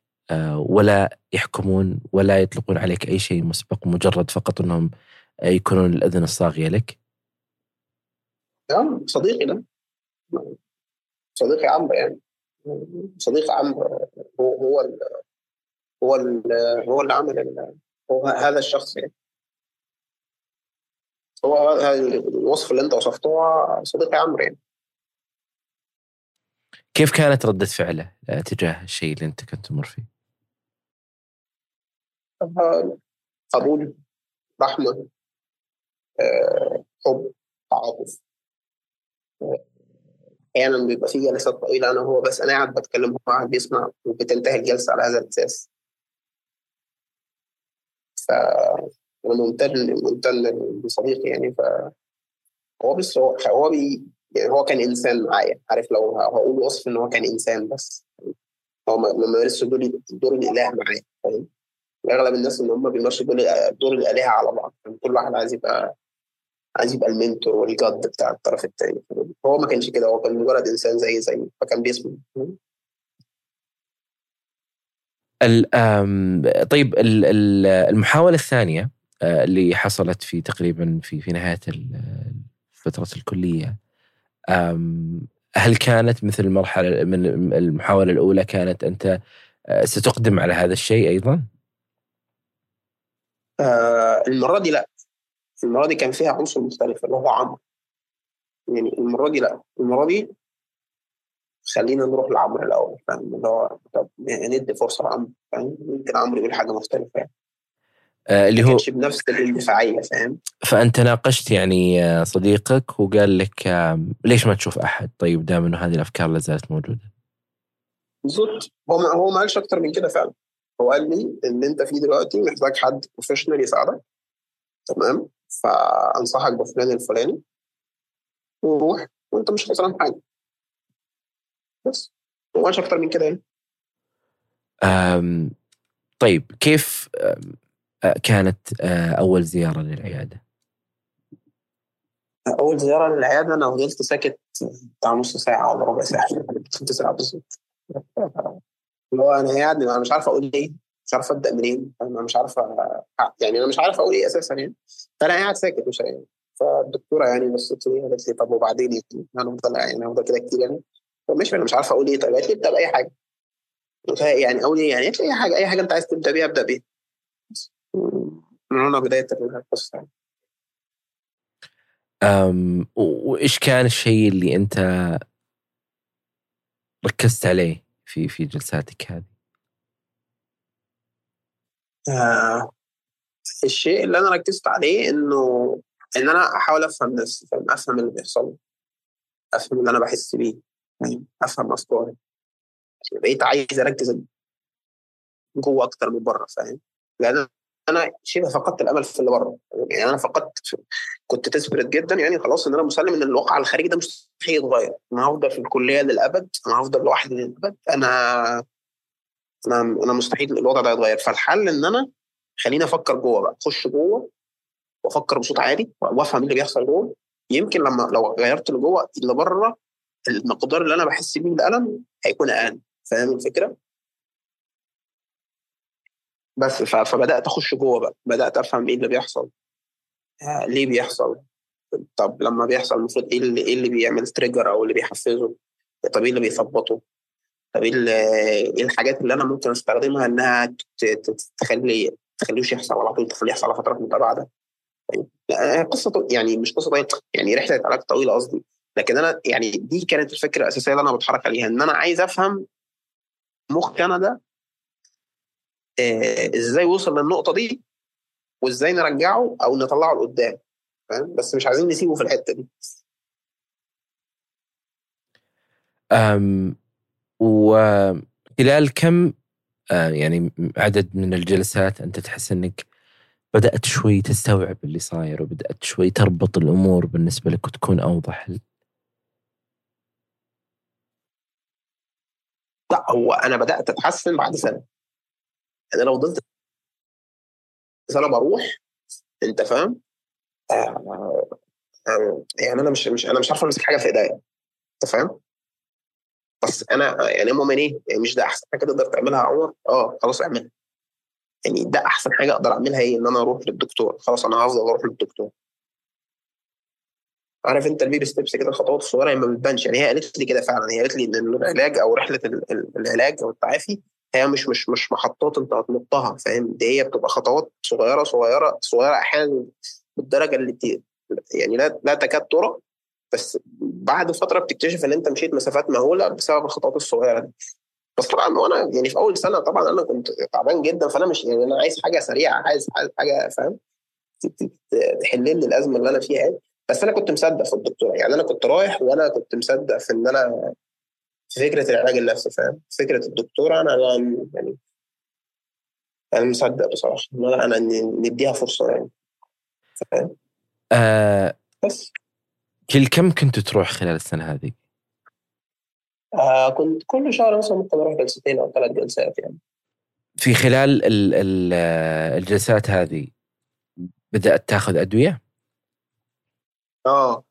ولا يحكمون ولا يطلقون عليك أي شيء مسبق مجرد فقط إنهم يكونون الأذن الصاغية لك؟ نعم صديقي ده صديقي عمرو يعني. صديق عمرو هو هو هو هو اللي عمل هو هذا الشخص. يعني هو الوصف اللي انت وصفته صديقي عمرو يعني. كيف كانت ردة فعله تجاه الشيء اللي انت كنت تمر فيه؟ قبول رحمة آه، حب تعاطف. أحيانا بيبقى في جلسات طويلة أنا وهو بس أنا قاعد بتكلم هو قاعد بيسمع وبتنتهي الجلسة على هذا الأساس. ف أنا ممتن ممتن لصديقي يعني ف هو بس هو هو بي يعني هو كان إنسان معايا عارف؟ لو هقول وصف إن هو كان إنسان بس. هو ما مارسش دور دور الإله معايا فاهم؟ أغلب الناس إن هم بيمارسوا دور دور الالهه على بعض كل واحد عايز يبقى عايز يبقى المنتور والجد بتاع الطرف الثاني هو ما كانش كده هو كان مجرد إنسان زي زي فكان بيسمع طيب المحاولة الثانية آه، اللي حصلت في تقريبا في في نهاية فترة الكلية هل كانت مثل المرحلة من المحاولة الأولى كانت أنت آه، ستقدم على هذا الشيء أيضا؟ آه المرة دي لا. المرة دي كان فيها عنصر مختلف اللي هو عمرو يعني المرة دي لا. المرة دي خلينا نروح لعمرو الأول فاهم؟ اللي هو طب يعني ندي فرصة لعمرو فاهم؟ يمكن عمرو يقول حاجة مختلفة. يعني. آه اللي هو بنفس الاندفاعية فاهم؟ فأنت ناقشت يعني آه، صديقك وقال لك آه ليش ما تشوف أحد؟ طيب دام إنه هذه الأفكار لا زالت موجودة. بالضبط هو ما هو ما قالش أكتر من كده فعلا. هو قال لي إن أنت في دلوقتي محتاج حد بروفيشنال يساعدك تمام؟ فأنصحك بفلان الفلاني وروح وأنت مش خسران حاجة. بس. ومش أكتر من كده يعني. أم طيب كيف كانت أول زيارة للعيادة؟ أول زيارة للعيادة أنا فضلت ساكت بتاع نص ساعة ولا ربع ساعة. ست ساعات بالظبط. اللي هو أنا قاعد أنا مش عارف أقول إيه. مش عارف أبدأ منين. أنا مش عارف يعني أنا مش عارف أقول إيه أساسا يعني. فأنا قاعد ساكت مش يعني فالدكتورة يعني بصت لي قالت لي طب وبعدين؟ يعني أنا هفضل يعني هفضل كده كتير يعني. فمش أنا مش عارف أقول إيه. طيب قالت لي ابدا باي حاجة يعني أقول إيه؟ يعني قالت لي أي حاجة أي حاجة أنت عايز تبدأ بيها ابدأ بيها. من هنا بداية القصة يعني. أم وايش كان الشيء اللي أنت ركزت عليه في في جلساتك هذه؟ آه الشيء اللي أنا ركزت عليه إنه إن أنا أحاول أفهم نفسي فاهم؟ أفهم اللي بيحصل أفهم اللي أنا بحس بيه. أفهم افكاري يعني بقيت عايز أركز جوه أكتر من بره فاهم؟ لأن أنا شبه فقدت الأمل في اللي بره يعني أنا فقدت كنت تسبرت جدا يعني خلاص إن أنا مسلم إن الواقع الخارجي ده مستحيل يتغير. أنا هفضل في الكلية للأبد أنا هفضل لوحدي للأبد أنا أنا أنا مستحيل الوضع ده يتغير. فالحل إن أنا خليني أفكر جوه بقى أخش جوه وأفكر بصوت عالي وأفهم اللي بيحصل جوه. يمكن لما لو غيرت اللي جوه اللي بره المقدار اللي أنا بحس بيه بالألم هيكون أقل. فاهم الفكرة؟ بس فبدأت أخش جوه بقى. بدأت أفهم إيه اللي بيحصل. آه ليه بيحصل؟ طب لما بيحصل المفروض إيه اللي إيه اللي بيعمل تريجر أو اللي بيحفزه؟ طب إيه اللي بيثبطه طب إيه, إيه الحاجات اللي أنا ممكن أستخدمها إنها تخلي تخليهوش يحصل على طول تخليه يحصل على فترات متباعدة؟ طيب قصة يعني مش قصة يعني رحلة علاج طويلة قصدي. لكن أنا يعني دي كانت الفكرة الأساسية اللي أنا بتحرك عليها إن أنا عايز أفهم مخ كندا آه إزاي وصل للنقطة دي وإزاي نرجعه أو نطلعه لقدام فاهم؟ بس مش عايزين نسيبه في الحتة دي. أم وخلال كم آه يعني عدد من الجلسات أنت تحس إنك بدأت شوي تستوعب اللي صاير وبدأت شوي تربط الأمور بالنسبة لك وتكون أوضح؟ لا هو أنا بدأت أتحسن بعد سنة. أنا لو فضلت سنة بروح أنت فاهم؟ آه آه يعني أنا مش مش أنا مش عارف أمسك حاجة في إيديا. أنت فاهم؟ بس أنا يعني المهم إيه؟ يعني مش ده أحسن حاجة تقدر تعملها يا عمر؟ آه خلاص اعملها. يعني ده أحسن حاجة أقدر أعملها إيه؟ إن أنا أروح للدكتور. خلاص أنا هفضل أروح للدكتور. عارف انت ال baby steps كده الخطوات الصغيرة ما بتبانش. يعني هي قالت لي كده فعلا. هي قالت لي إن العلاج أو رحلة العلاج أو التعافي هي مش مش مش محطات أنت هتنطها فاهم؟ دي هي بتبقى خطوات صغيرة صغيرة صغيرة أحيانا بالدرجة اللي يعني لا لا تكاد ترى. بس بعد فترة بتكتشف إن أنت مشيت مسافات مهولة بسبب الخطوات الصغيرة دي. بس طبعا وأنا يعني في أول سنة طبعا أنا كنت تعبان جدا فأنا مش يعني أنا عايز حاجة سريعة عايز حاجة فاهم؟ تحل لي الأزمة اللي أنا فيها. يعني بس أنا كنت مصدق في الدكتوره يعني أنا كنت رايح وأنا كنت مصدق في إن أنا في فكرة العلاج النفسي فاهم؟ فكرة الدكتوره أنا يعني أنا مصدق بصراحة. إن أنا أنا نديها فرصة يعني. فاهم؟ آه بس. كل كم كنت تروح خلال السنة هذه؟ آه كنت كل شهر مثلا ممكن أروح جلستين أو ثلاث جلسات يعني. في خلال ال ال الجلسات هذه بدأت تاخذ أدوية؟ آه.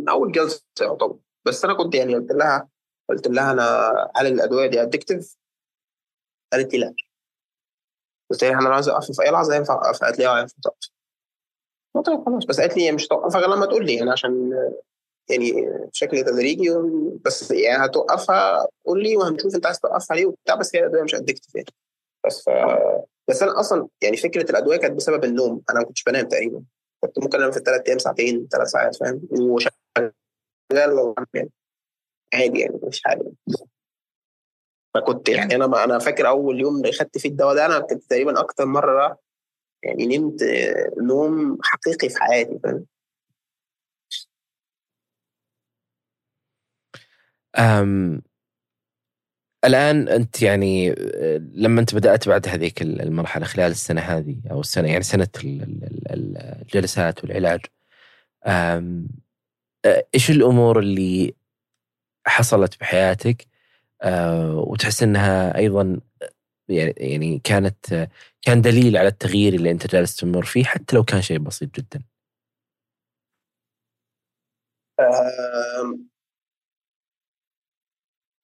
من أول جلسة يعتبر. بس أنا كنت يعني قلت لها قلت لها أنا هل الأدوية دي addictive؟ قالت لي لأ. قلت لها أنا عايز أوقف في أي لحظة ينفع أوقف؟ قالت لي آه ينفع توقف قلت لها خلاص. بس قالت لي مش توقفها غير لما تقول لي. يعني عشان يعني بشكل تدريجي بس يعني هتوقفها قول لي وهنشوف أنت عايز توقفها ليه وبتاع بس هي الادويه مش addictive يعني. بس ف... بس أنا أصلا يعني فكرة الأدوية كانت بسبب النوم. أنا ما كنتش بنام تقريبا. كنت ممكن أنام في الثلاث أيام ساعتين ثلاث ساعات فاهم؟ وشغال يعني. عادي يعني مش حاجة. فكنت يعني أنا أنا فاكر أول يوم خدت فيه الدواء ده أنا كنت تقريبا أكتر مرة يعني نمت نوم حقيقي في حياتي فاهم؟ أم الآن أنت يعني لما أنت بدأت بعد هذيك المرحلة خلال السنة هذه أو السنة يعني سنة الجلسات والعلاج إيش الأمور اللي حصلت بحياتك وتحس إنها أيضا يعني, يعني كانت كان دليل على التغيير اللي أنت جالس تمر فيه حتى لو كان شيء بسيط جدا.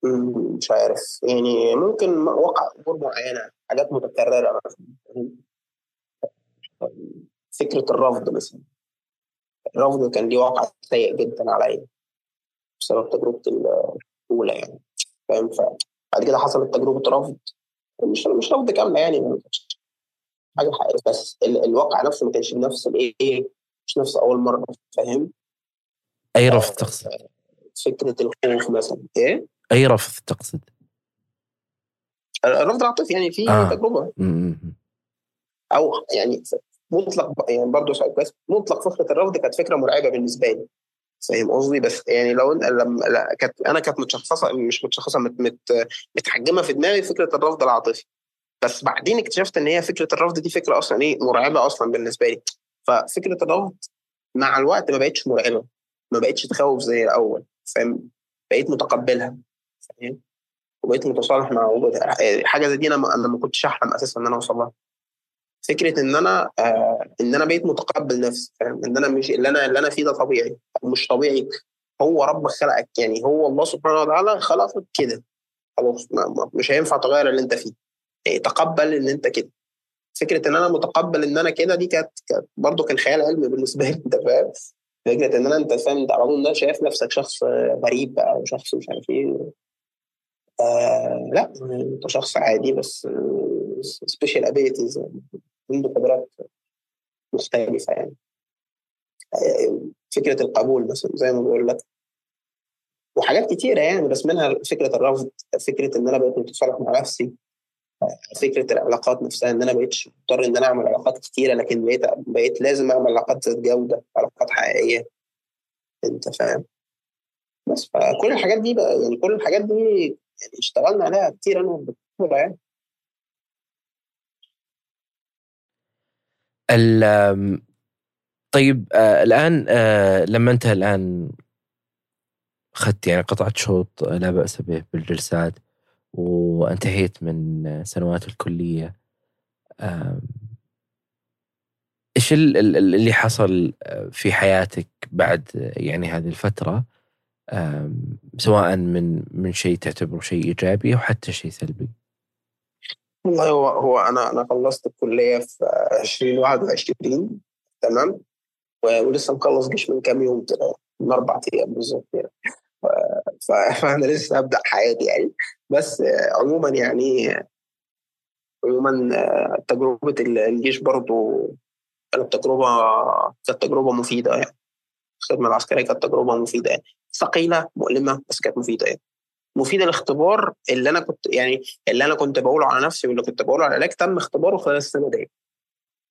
مش عارف. يعني ممكن وقع أمور معينة حاجات متكررة مثلا. فكرة الرفض مثلا. الرفض كان ليه واقع سيء جدا عليا بسبب تجربتي الأولى يعني فاهم؟ فبعد كده حصلت تجربة رفض. مش مش رفض كاملة يعني حاجة بس الواقع نفسه ما كانش بنفس الايه مش نفس أول مرة فاهم؟ أي رفض تقصد؟ فكرة الخوف مثلا. إيه؟ أي رفض تقصد؟ الرفض العاطفي يعني في آه. تجربة. أو يعني مطلق يعني برضه كويس. مطلق فكرة الرفض كانت فكرة مرعبة بالنسبة لي. فاهم قصدي؟ بس يعني لو لما لا كانت أنا كانت متشخصة مش متشخصة مت مت متحجمة في دماغي فكرة الرفض العاطفي. بس بعدين اكتشفت إن هي فكرة الرفض دي فكرة أصلا إيه مرعبة أصلا بالنسبة لي. ففكرة الرفض مع الوقت ما بقتش مرعبة. ما بقتش تخوف زي الأول. فاهم؟ بقيت متقبلها. فاهم وبقيت متصالح مع وجودها حاجة زي دي أنا أنا ما كنتش أحلم أساسا إن أنا أوصل لها. فكرة إن أنا آه إن أنا بقيت متقبل نفسي فاهم؟ إن أنا مش اللي أنا اللي أنا فيه ده طبيعي مش طبيعي. هو رب خلقك يعني هو الله سبحانه وتعالى خلقك كده. خلاص مش هينفع تغير اللي أنت فيه. يعني تقبل إن أنت كده. فكرة إن أنا متقبل إن أنا كده دي كانت برضه كان خيال علمي بالنسبة لي أنت فاهم؟ فكرة إن أنا أنت فاهم انت على طول شايف نفسك شخص غريب بقى أو شخص مش عارف إيه. آه لا أنت شخص عادي بس special abilities عنده قدرات مختلفة يعني. فكرة القبول مثلا زي ما بقول لك. وحاجات كتيرة يعني بس منها فكرة الرفض فكرة إن أنا بقيت متصالح مع نفسي. فكرة العلاقات نفسها إن أنا بقيتش مضطر إن أنا أعمل علاقات كتيرة لكن بقيت بقيت لازم أعمل علاقات ذات جودة علاقات حقيقية. أنت فاهم؟ بس فكل الحاجات دي بقى يعني كل الحاجات دي يعني اشتغلنا عليها كتير أنا والدكتوره يعني. طيب آه الآن آه لما انت الآن اخذت يعني قطعه شوط لا بأس به بالجلسات وانتهيت من سنوات الكلية إيش اللي حصل في حياتك بعد يعني هذه الفترة؟ سواء من من شيء تعتبره شيء إيجابي أو حتى شيء سلبي. والله هو هو أنا أنا خلصت الكلية في 2021 تمام؟ ولسه مخلص جيش من كام يوم كده من أربع أيام بالظبط يعني. فأنا لسه ابدا حياتي يعني. بس عموما يعني عموما تجربة الجيش برضو كانت تجربة كانت تجربة مفيدة يعني. الخدمة العسكرية كانت تجربة مفيدة يعني. ثقيلة مؤلمة بس كانت مفيدة يعني. مفيده الاختبار اللي أنا كنت يعني اللي أنا كنت بقوله على نفسي واللي كنت بقوله على العلاج تم اختباره خلال السنة دي.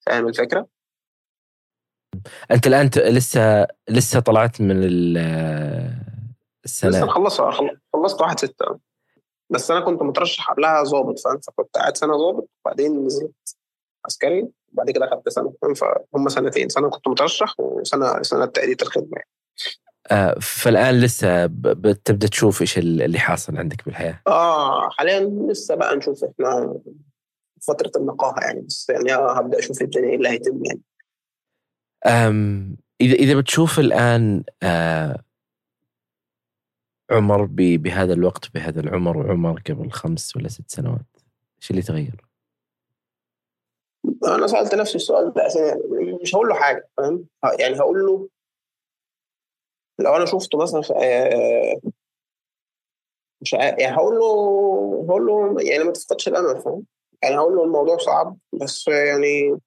فاهم الفكرة؟ أنت الآن لسه لسه طلعت من السنة. لسه مخلص خلصت واحد ستة. بس أنا كنت مترشح قبلها ظابط فاهم؟ فكنت قاعد سنة ظابط وبعدين نزلت عسكري وبعد كده أخدت سنة فاهم فهم سنتين سنة كنت مترشح وسنة سنة تأدية الخدمة يعني. فالآن لسه بتبدأ تشوف إيش اللي حاصل عندك بالحياة. آه حاليا لسه بقى نشوف إحنا فترة النقاهة يعني بس يعني هبدأ أشوف الدنيا إيه اللي هيتم يعني. أم إذا إذا بتشوف الآن آه عمر بهذا الوقت بهذا العمر وعمر قبل خمس ولا ست سنوات إيش اللي تغير؟ أنا سألت نفسي السؤال ده يعني مش هقول له حاجة فاهم؟ يعني هقول له لو أنا شفته مثلا آه، مش يعني هقول له هقول له يعني ما تفقدش الأمل فاهم؟ يعني هقول له الموضوع صعب بس يعني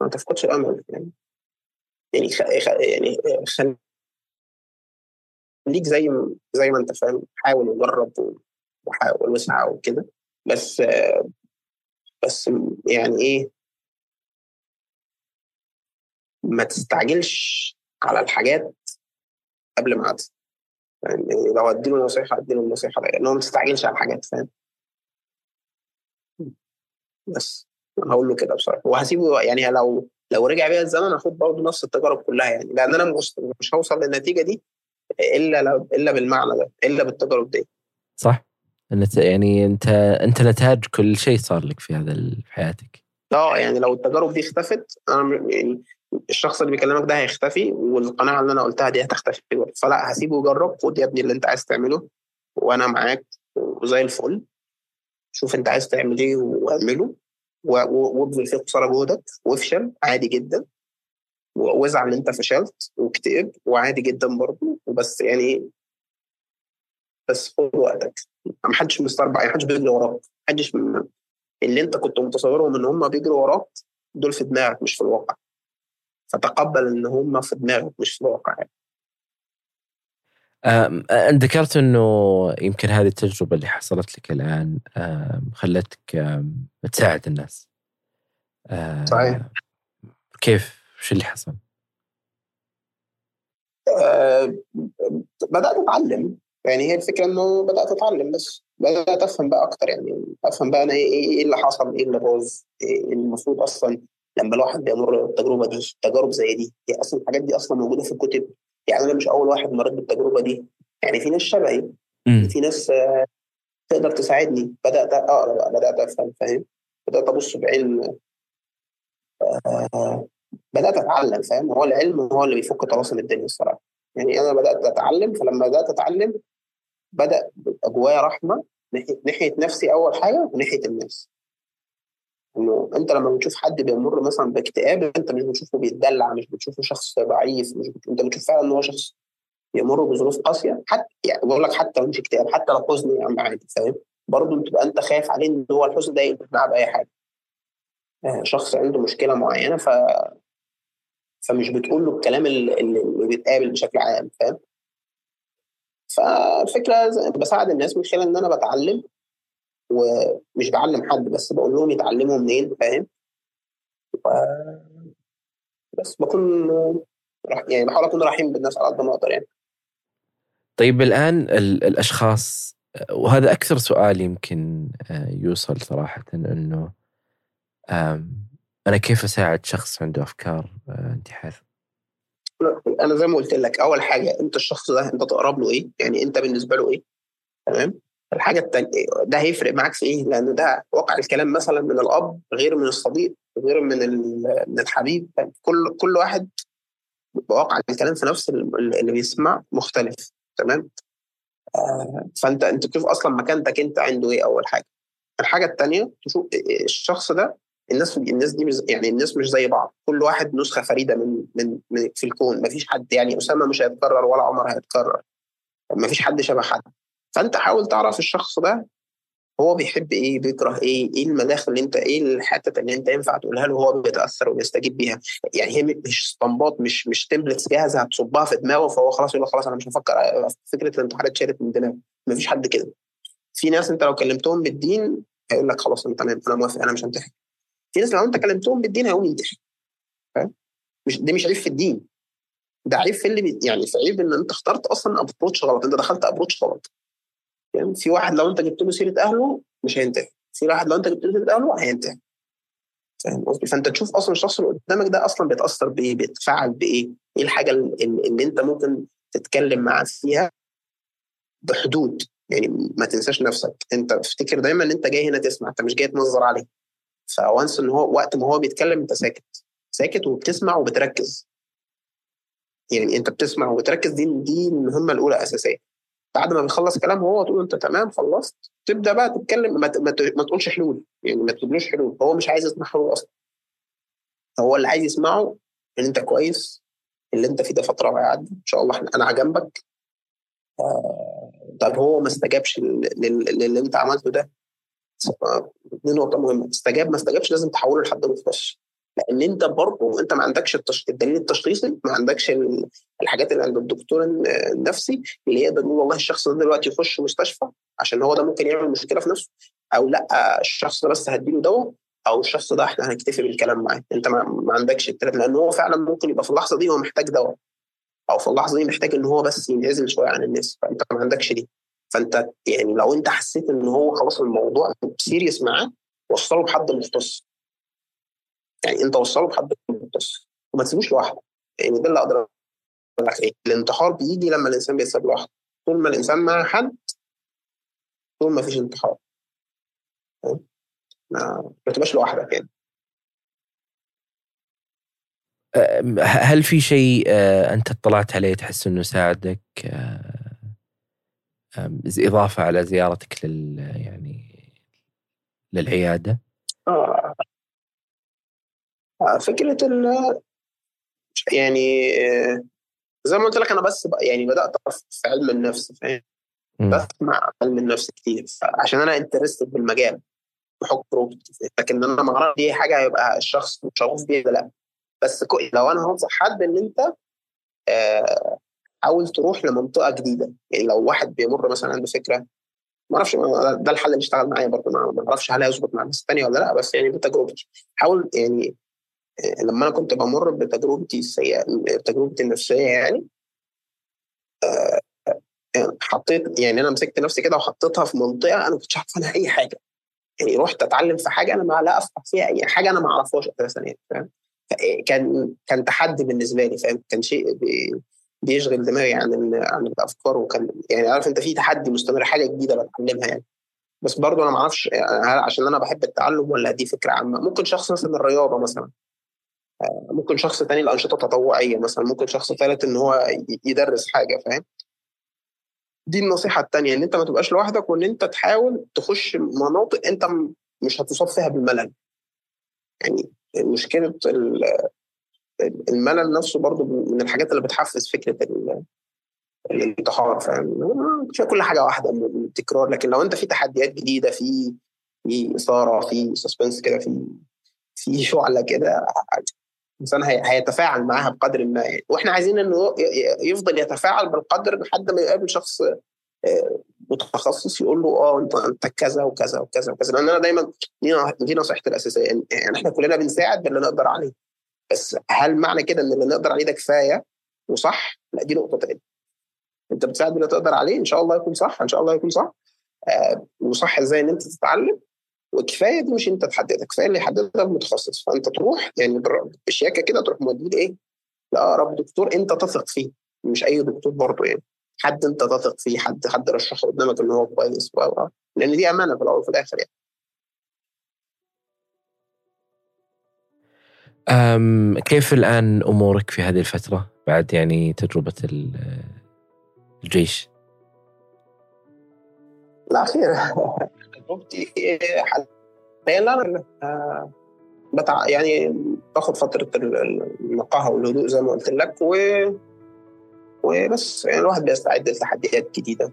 ما تفقدش الأمل يعني يعني خ... يعني خليك زي زي ما أنت فاهم؟ حاول وجرب وحاول واسعى وكده بس بس يعني إيه؟ ما تستعجلش على الحاجات قبل ما يعني لو اديله نصيحة اديله النصيحة لأنه ما تستعجلش على الحاجات فاهم؟ بس هقول له كده بصراحة. وهسيبه يعني لو لو رجع بيا الزمن هاخد برضه نفس التجارب كلها يعني. لأن أنا مش مش هوصل للنتيجة دي إلا لو إلا بالمعنى ده إلا بالتجارب دي. صح. يعني أنت أنت نتاج كل شيء صار لك في هذا في حياتك. آه يعني لو التجارب دي اختفت أنا يعني الشخص اللي بيكلمك ده هيختفي والقناعة اللي أنا قلتها دي هتختفي. فلا هسيبه يجرب خد يا ابني اللي أنت عايز تعمله وأنا معاك وزي الفل. شوف أنت عايز تعمل إيه واعمله وابذل فيه قصارى جهدك وافشل عادي جدا وازعل إن أنت فشلت واكتئب وعادي جدا برضه وبس يعني بس خد وقتك. ما حدش مستربع يعني حدش بيجري وراك. حدش اللي أنت كنت متصورهم ان هم بيجروا وراك دول في دماغك مش في الواقع. فتقبل إن هم في دماغك مش في الواقع يعني. أنت ذكرت إنه يمكن هذه التجربة اللي حصلت لك الآن خلتك تساعد الناس صحيح كيف شو اللي حصل؟ أه بدأت أتعلم يعني هي الفكرة إنه بدأت أتعلم بس بدأت أفهم بقى أكتر يعني أفهم بقى أنا إيه, إيه اللي حصل إيه اللي باظ إيه المفروض أصلا لما الواحد بيمر بالتجربه دي تجارب زي دي هي أصلا الحاجات دي أصلا موجودة في الكتب. يعني أنا مش أول واحد مريت بالتجربة دي. يعني في ناس شبهي في ناس تقدر تساعدني. بدأت أقرأ بقى بدأت أفهم فاهم؟ بدأت أبص بعين آه بدأت أتعلم فاهم؟ هو العلم هو اللي بيفك طلاسم الدنيا الصراحة. يعني أنا بدأت أتعلم فلما بدأت أتعلم بدأ جوايا رحمة ناحية نفسي أول حاجة وناحية الناس. إنه أنت لما بتشوف حد بيمر مثلا باكتئاب أنت مش بتشوفه بيتدلع مش بتشوفه شخص ضعيف مش بت... أنت بتشوف فعلا إن هو شخص بيمر بظروف قاسية حتى يعني بقول لك حتى لو مش اكتئاب حتى لو حزن يا عم عادي فاهم؟ برضه بتبقى أنت خايف عليه إن هو الحزن ده معاه بأي حاجة. آه، شخص عنده مشكلة معينة ف فمش بتقول له الكلام اللي, اللي بيتقابل بشكل عام فاهم؟ فالفكرة بساعد الناس من خلال إن أنا بتعلم ومش بعلم حد بس بقول لهم يتعلموا منين فاهم بس بكون يعني بحاول أكون رحيم بالناس على قد ما أقدر يعني طيب الآن الأشخاص وهذا أكثر سؤال يمكن آه، يوصل صراحة إنه أنا كيف أساعد شخص عنده أفكار آه، انتحار؟ أنا زي ما قلت لك أول حاجة أنت الشخص ده أنت تقرب له إيه؟ يعني أنت بالنسبة له إيه؟ تمام؟ الحاجة الثانية ده هيفرق معاك في إيه؟ لأن ده واقع الكلام مثلا من الأب غير من الصديق غير من من الحبيب كل كل واحد بواقع الكلام في نفس اللي بيسمع مختلف تمام؟ آه فأنت أنت تشوف أصلا مكانتك أنت عنده إيه أول حاجة. الحاجة الثانية تشوف الشخص ده الناس الناس دي يعني الناس مش زي بعض كل واحد نسخة فريدة من من, في الكون ما فيش حد يعني أسامة مش هيتكرر ولا عمر هيتكرر ما فيش حد شبه حد فأنت حاول تعرف الشخص ده هو بيحب إيه بيكره إيه إيه المداخل اللي أنت إيه الحتة اللي أنت ينفع تقولها له وهو بيتأثر وبيستجيب بيها. يعني هي مش اسطمبات مش مش templates جاهزة هتصبها في دماغه فهو خلاص يقول خلاص أنا مش هفكر فكرة الانتحار اتشالت من دماغه. مفيش حد كده. في ناس أنت لو كلمتهم بالدين هيقول لك خلاص انت تمام أنا موافق أنا مش هنتحر. في ناس لو أنت كلمتهم بالدين هيقوم ينتحر فاهم؟ مش ده مش عيب في الدين. ده عيب في اللي يعني في عيب إن أنت اخترت أصلا approach غلط أنت دخلت approach غلط. يعني في واحد لو انت جبت له سيرة أهله مش هينتهي. في واحد لو انت جبت له سيرة أهله هينتهي. فاهم قصدي؟ فأنت تشوف أصلا الشخص اللي قدامك ده أصلا بيتأثر بإيه؟ بيتفاعل بإيه؟ إيه الحاجة اللي, اللي أنت ممكن تتكلم معاه فيها بحدود. يعني ما تنساش نفسك. أنت افتكر دايما إن أنت جاي هنا تسمع. أنت مش جاي تنظر عليه. فوانس إن هو وقت ما هو بيتكلم أنت ساكت. ساكت وبتسمع وبتركز. يعني أنت بتسمع وبتركز. دي دي المهمة الأولى أساسية. بعد ما بيخلص كلام هو تقول انت تمام خلصت. تبدأ بقى تتكلم ما, تقولش حلول يعني ما تقولوش حلول. هو مش عايز يسمع حلول أصلا. هو اللي عايز يسمعه إن أنت كويس اللي أنت فيه ده فترة وهيعدي. إن شاء الله أنا جنبك آه طب هو ما استجابش للي أنت عملته ده؟ دي نقطة مهمة. استجاب ما استجابش لازم تحوله لحد مختص لأن انت برضه انت ما عندكش التش... الدليل التشخيصي ما عندكش الحاجات اللي عند الدكتور النفسي اللي يقدر يقول والله الشخص ده دلوقتي يخش مستشفى عشان هو ده ممكن يعمل مشكلة في نفسه أو لأ الشخص ده بس هديله دواء أو الشخص ده إحنا هنكتفي بالكلام معاه. أنت ما, ما عندكش الكلام لأن هو فعلا ممكن يبقى في اللحظة دي هو محتاج دواء أو في اللحظة دي محتاج إن هو بس ينعزل شوية عن الناس فأنت ما عندكش دي. فأنت يعني لو أنت حسيت إن هو خلاص الموضوع سيريس معاه وصله بحد مختص. يعني انت وصله بحد مختص وما تسيبوش لوحده يعني ده اللي أقدر أقول لك. إيه؟ الانتحار بيجي لما الإنسان بيسيب لوحده. طول ما الإنسان مع حد طول ما فيش انتحار. ما تبقاش لوحدك يعني. هل في شيء آه، أنت اطلعت عليه تحس إنه ساعدك؟ آه، إضافة على زيارتك لل يعني للعيادة؟ آه. آه فكرة ال يعني زي ما قلت لك أنا بس يعني بدأت في علم النفس فاهم؟ بسمع علم النفس كتير عشان أنا انترستد بالمجال بحكم روبوت لكن أنا ما اعرف دي حاجة هيبقى الشخص شغوف بيها لأ. بس لو أنا هنصح حد إن أنت آه حاول تروح لمنطقة جديدة يعني لو واحد بيمر مثلا بفكره ما أعرفش ده الحل اللي اشتغل معايا برضه ما أعرفش هل هيظبط مع الناس الثانية ولا لأ بس يعني بتجربتي حاول يعني آه، لما أنا كنت بمر بتجربتي السيئة تجربتي النفسية يعني آه، آه، حطيت يعني أنا مسكت نفسي كده وحطيتها في منطقة أنا ما كنتش عارف عنها أي حاجة. يعني رحت أتعلم في حاجة أنا ما لا أفقه فيها أي حاجة أنا ما أعرفهاش أساسا يعني فاهم؟ كان كان تحدي بالنسبة لي فاهم؟ كان شيء بيشغل دماغي عن عن الأفكار وكان يعني عارف أنت في تحدي مستمر حاجة جديدة بتعلمها يعني. بس برضه أنا ما أعرفش عشان أنا بحب التعلم ولا دي فكرة عامة؟ ممكن شخص مثلا الرياضة مثلا. آه، ممكن شخص تاني الانشطه التطوعيه مثلا ممكن شخص ثالث إن هو يدرس حاجة فاهم؟ دي النصيحة الثانية إن أنت ما تبقاش لوحدك وإن أنت تحاول تخش مناطق أنت مش هتصاب فيها بالملل. يعني مشكلة الملل نفسه برضو من الحاجات اللي بتحفز فكرة الانتحار فاهم؟ كل حاجة واحدة من التكرار لكن لو أنت في تحديات جديدة في في إثارة في سسبنس كده في في شعلة كده الإنسان هيتفاعل معاها بقدر ما يعني وإحنا عايزين إنه يفضل يتفاعل بالقدر لحد ما يقابل شخص آه، متخصص يقول له آه انت أنت كذا وكذا وكذا وكذا. لأن أنا دايما دي نصيحتي الأساسية يعني إحنا كلنا بنساعد باللي نقدر عليه. بس هل معنى كده إن اللي نقدر عليه ده كفاية؟ وصح؟ لا دي نقطة ثانية أنت بتساعد باللي تقدر عليه إن شاء الله يكون صح إن شاء الله يكون صح. آه وصح إزاي إن أنت تتعلم؟ وكفاية دي مش أنت تحددها كفاية اللي يحددها المتخصص. فأنت تروح يعني بشياكة كده تروح موديه إيه لأقرب دكتور أنت تثق فيه مش أي دكتور برضه يعني. حد أنت تثق فيه حد حد رشحه قدامك إن هو كويس لأن دي أمانة في الأول وفي الآخر يعني. أم كيف الآن أمورك في هذه الفترة؟ بعد يعني تجربة الجيش؟ لا خير تجربتي حاليا آه، بتع... يعني باخد فترة النقاهة والهدوء زي ما قلت لك و وبس. يعني الواحد بيستعد لتحديات جديدة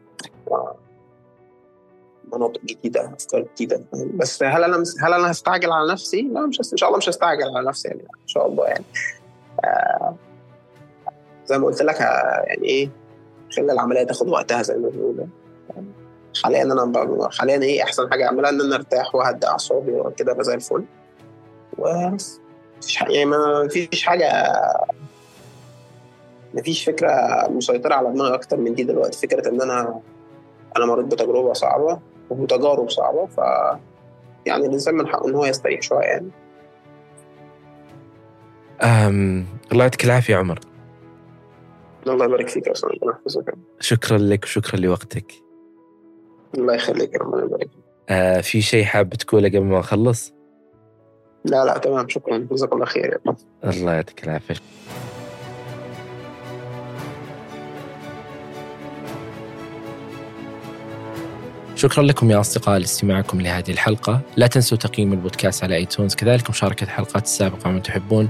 مناطق جديدة أفكار جديدة. بس هل أنا هل أنا هستعجل على نفسي؟ لا مش إن شاء الله مش هستعجل على نفسي يعني إن شاء الله يعني. آه زي ما قلت لك آه، يعني إيه خلي العملية تاخد وقتها زي ما بيقولوا. حاليا أنا حاليا إيه أحسن حاجة أعملها إن أنا أرتاح واهدي أعصابي وكده ابقى زي الفل. وبس. مفيش يعني ما فيش حاجة مفيش فكرة مسيطرة على دماغي أكتر من دي دلوقتي. فكرة إن أنا أنا مريت بتجربة صعبة وتجارب صعبة ف يعني الإنسان من حقه إن هو يستريح شوية يعني. أم... الله يعطيك العافية عمر. الله يبارك فيك يا شكرا لك وشكرا لوقتك. الله يخليك ربنا يبارك. فيك آه في شيء حاب تقوله قبل ما أخلص؟ لا لا تمام شكرا جزاك الله خير. الله يعطيك العافية. شكرا لكم يا أصدقاء لاستماعكم لهذه الحلقة. لا تنسوا تقييم البودكاست على ايتونز كذلك مشاركة الحلقات السابقة من تحبون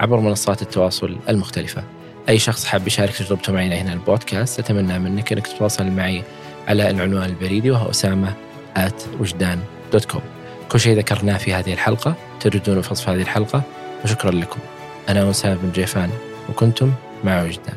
عبر منصات التواصل المختلفة. أي شخص حاب يشارك تجربته معنا هنا البودكاست أتمنى منك أنك تتواصل معي على العنوان البريدي وهو أسامة at وجدان دوت كوم كل شيء ذكرناه في هذه الحلقة تجدونه في وصف هذه الحلقة وشكرا لكم. أنا أسامة بن جيفان وكنتم مع وجدان.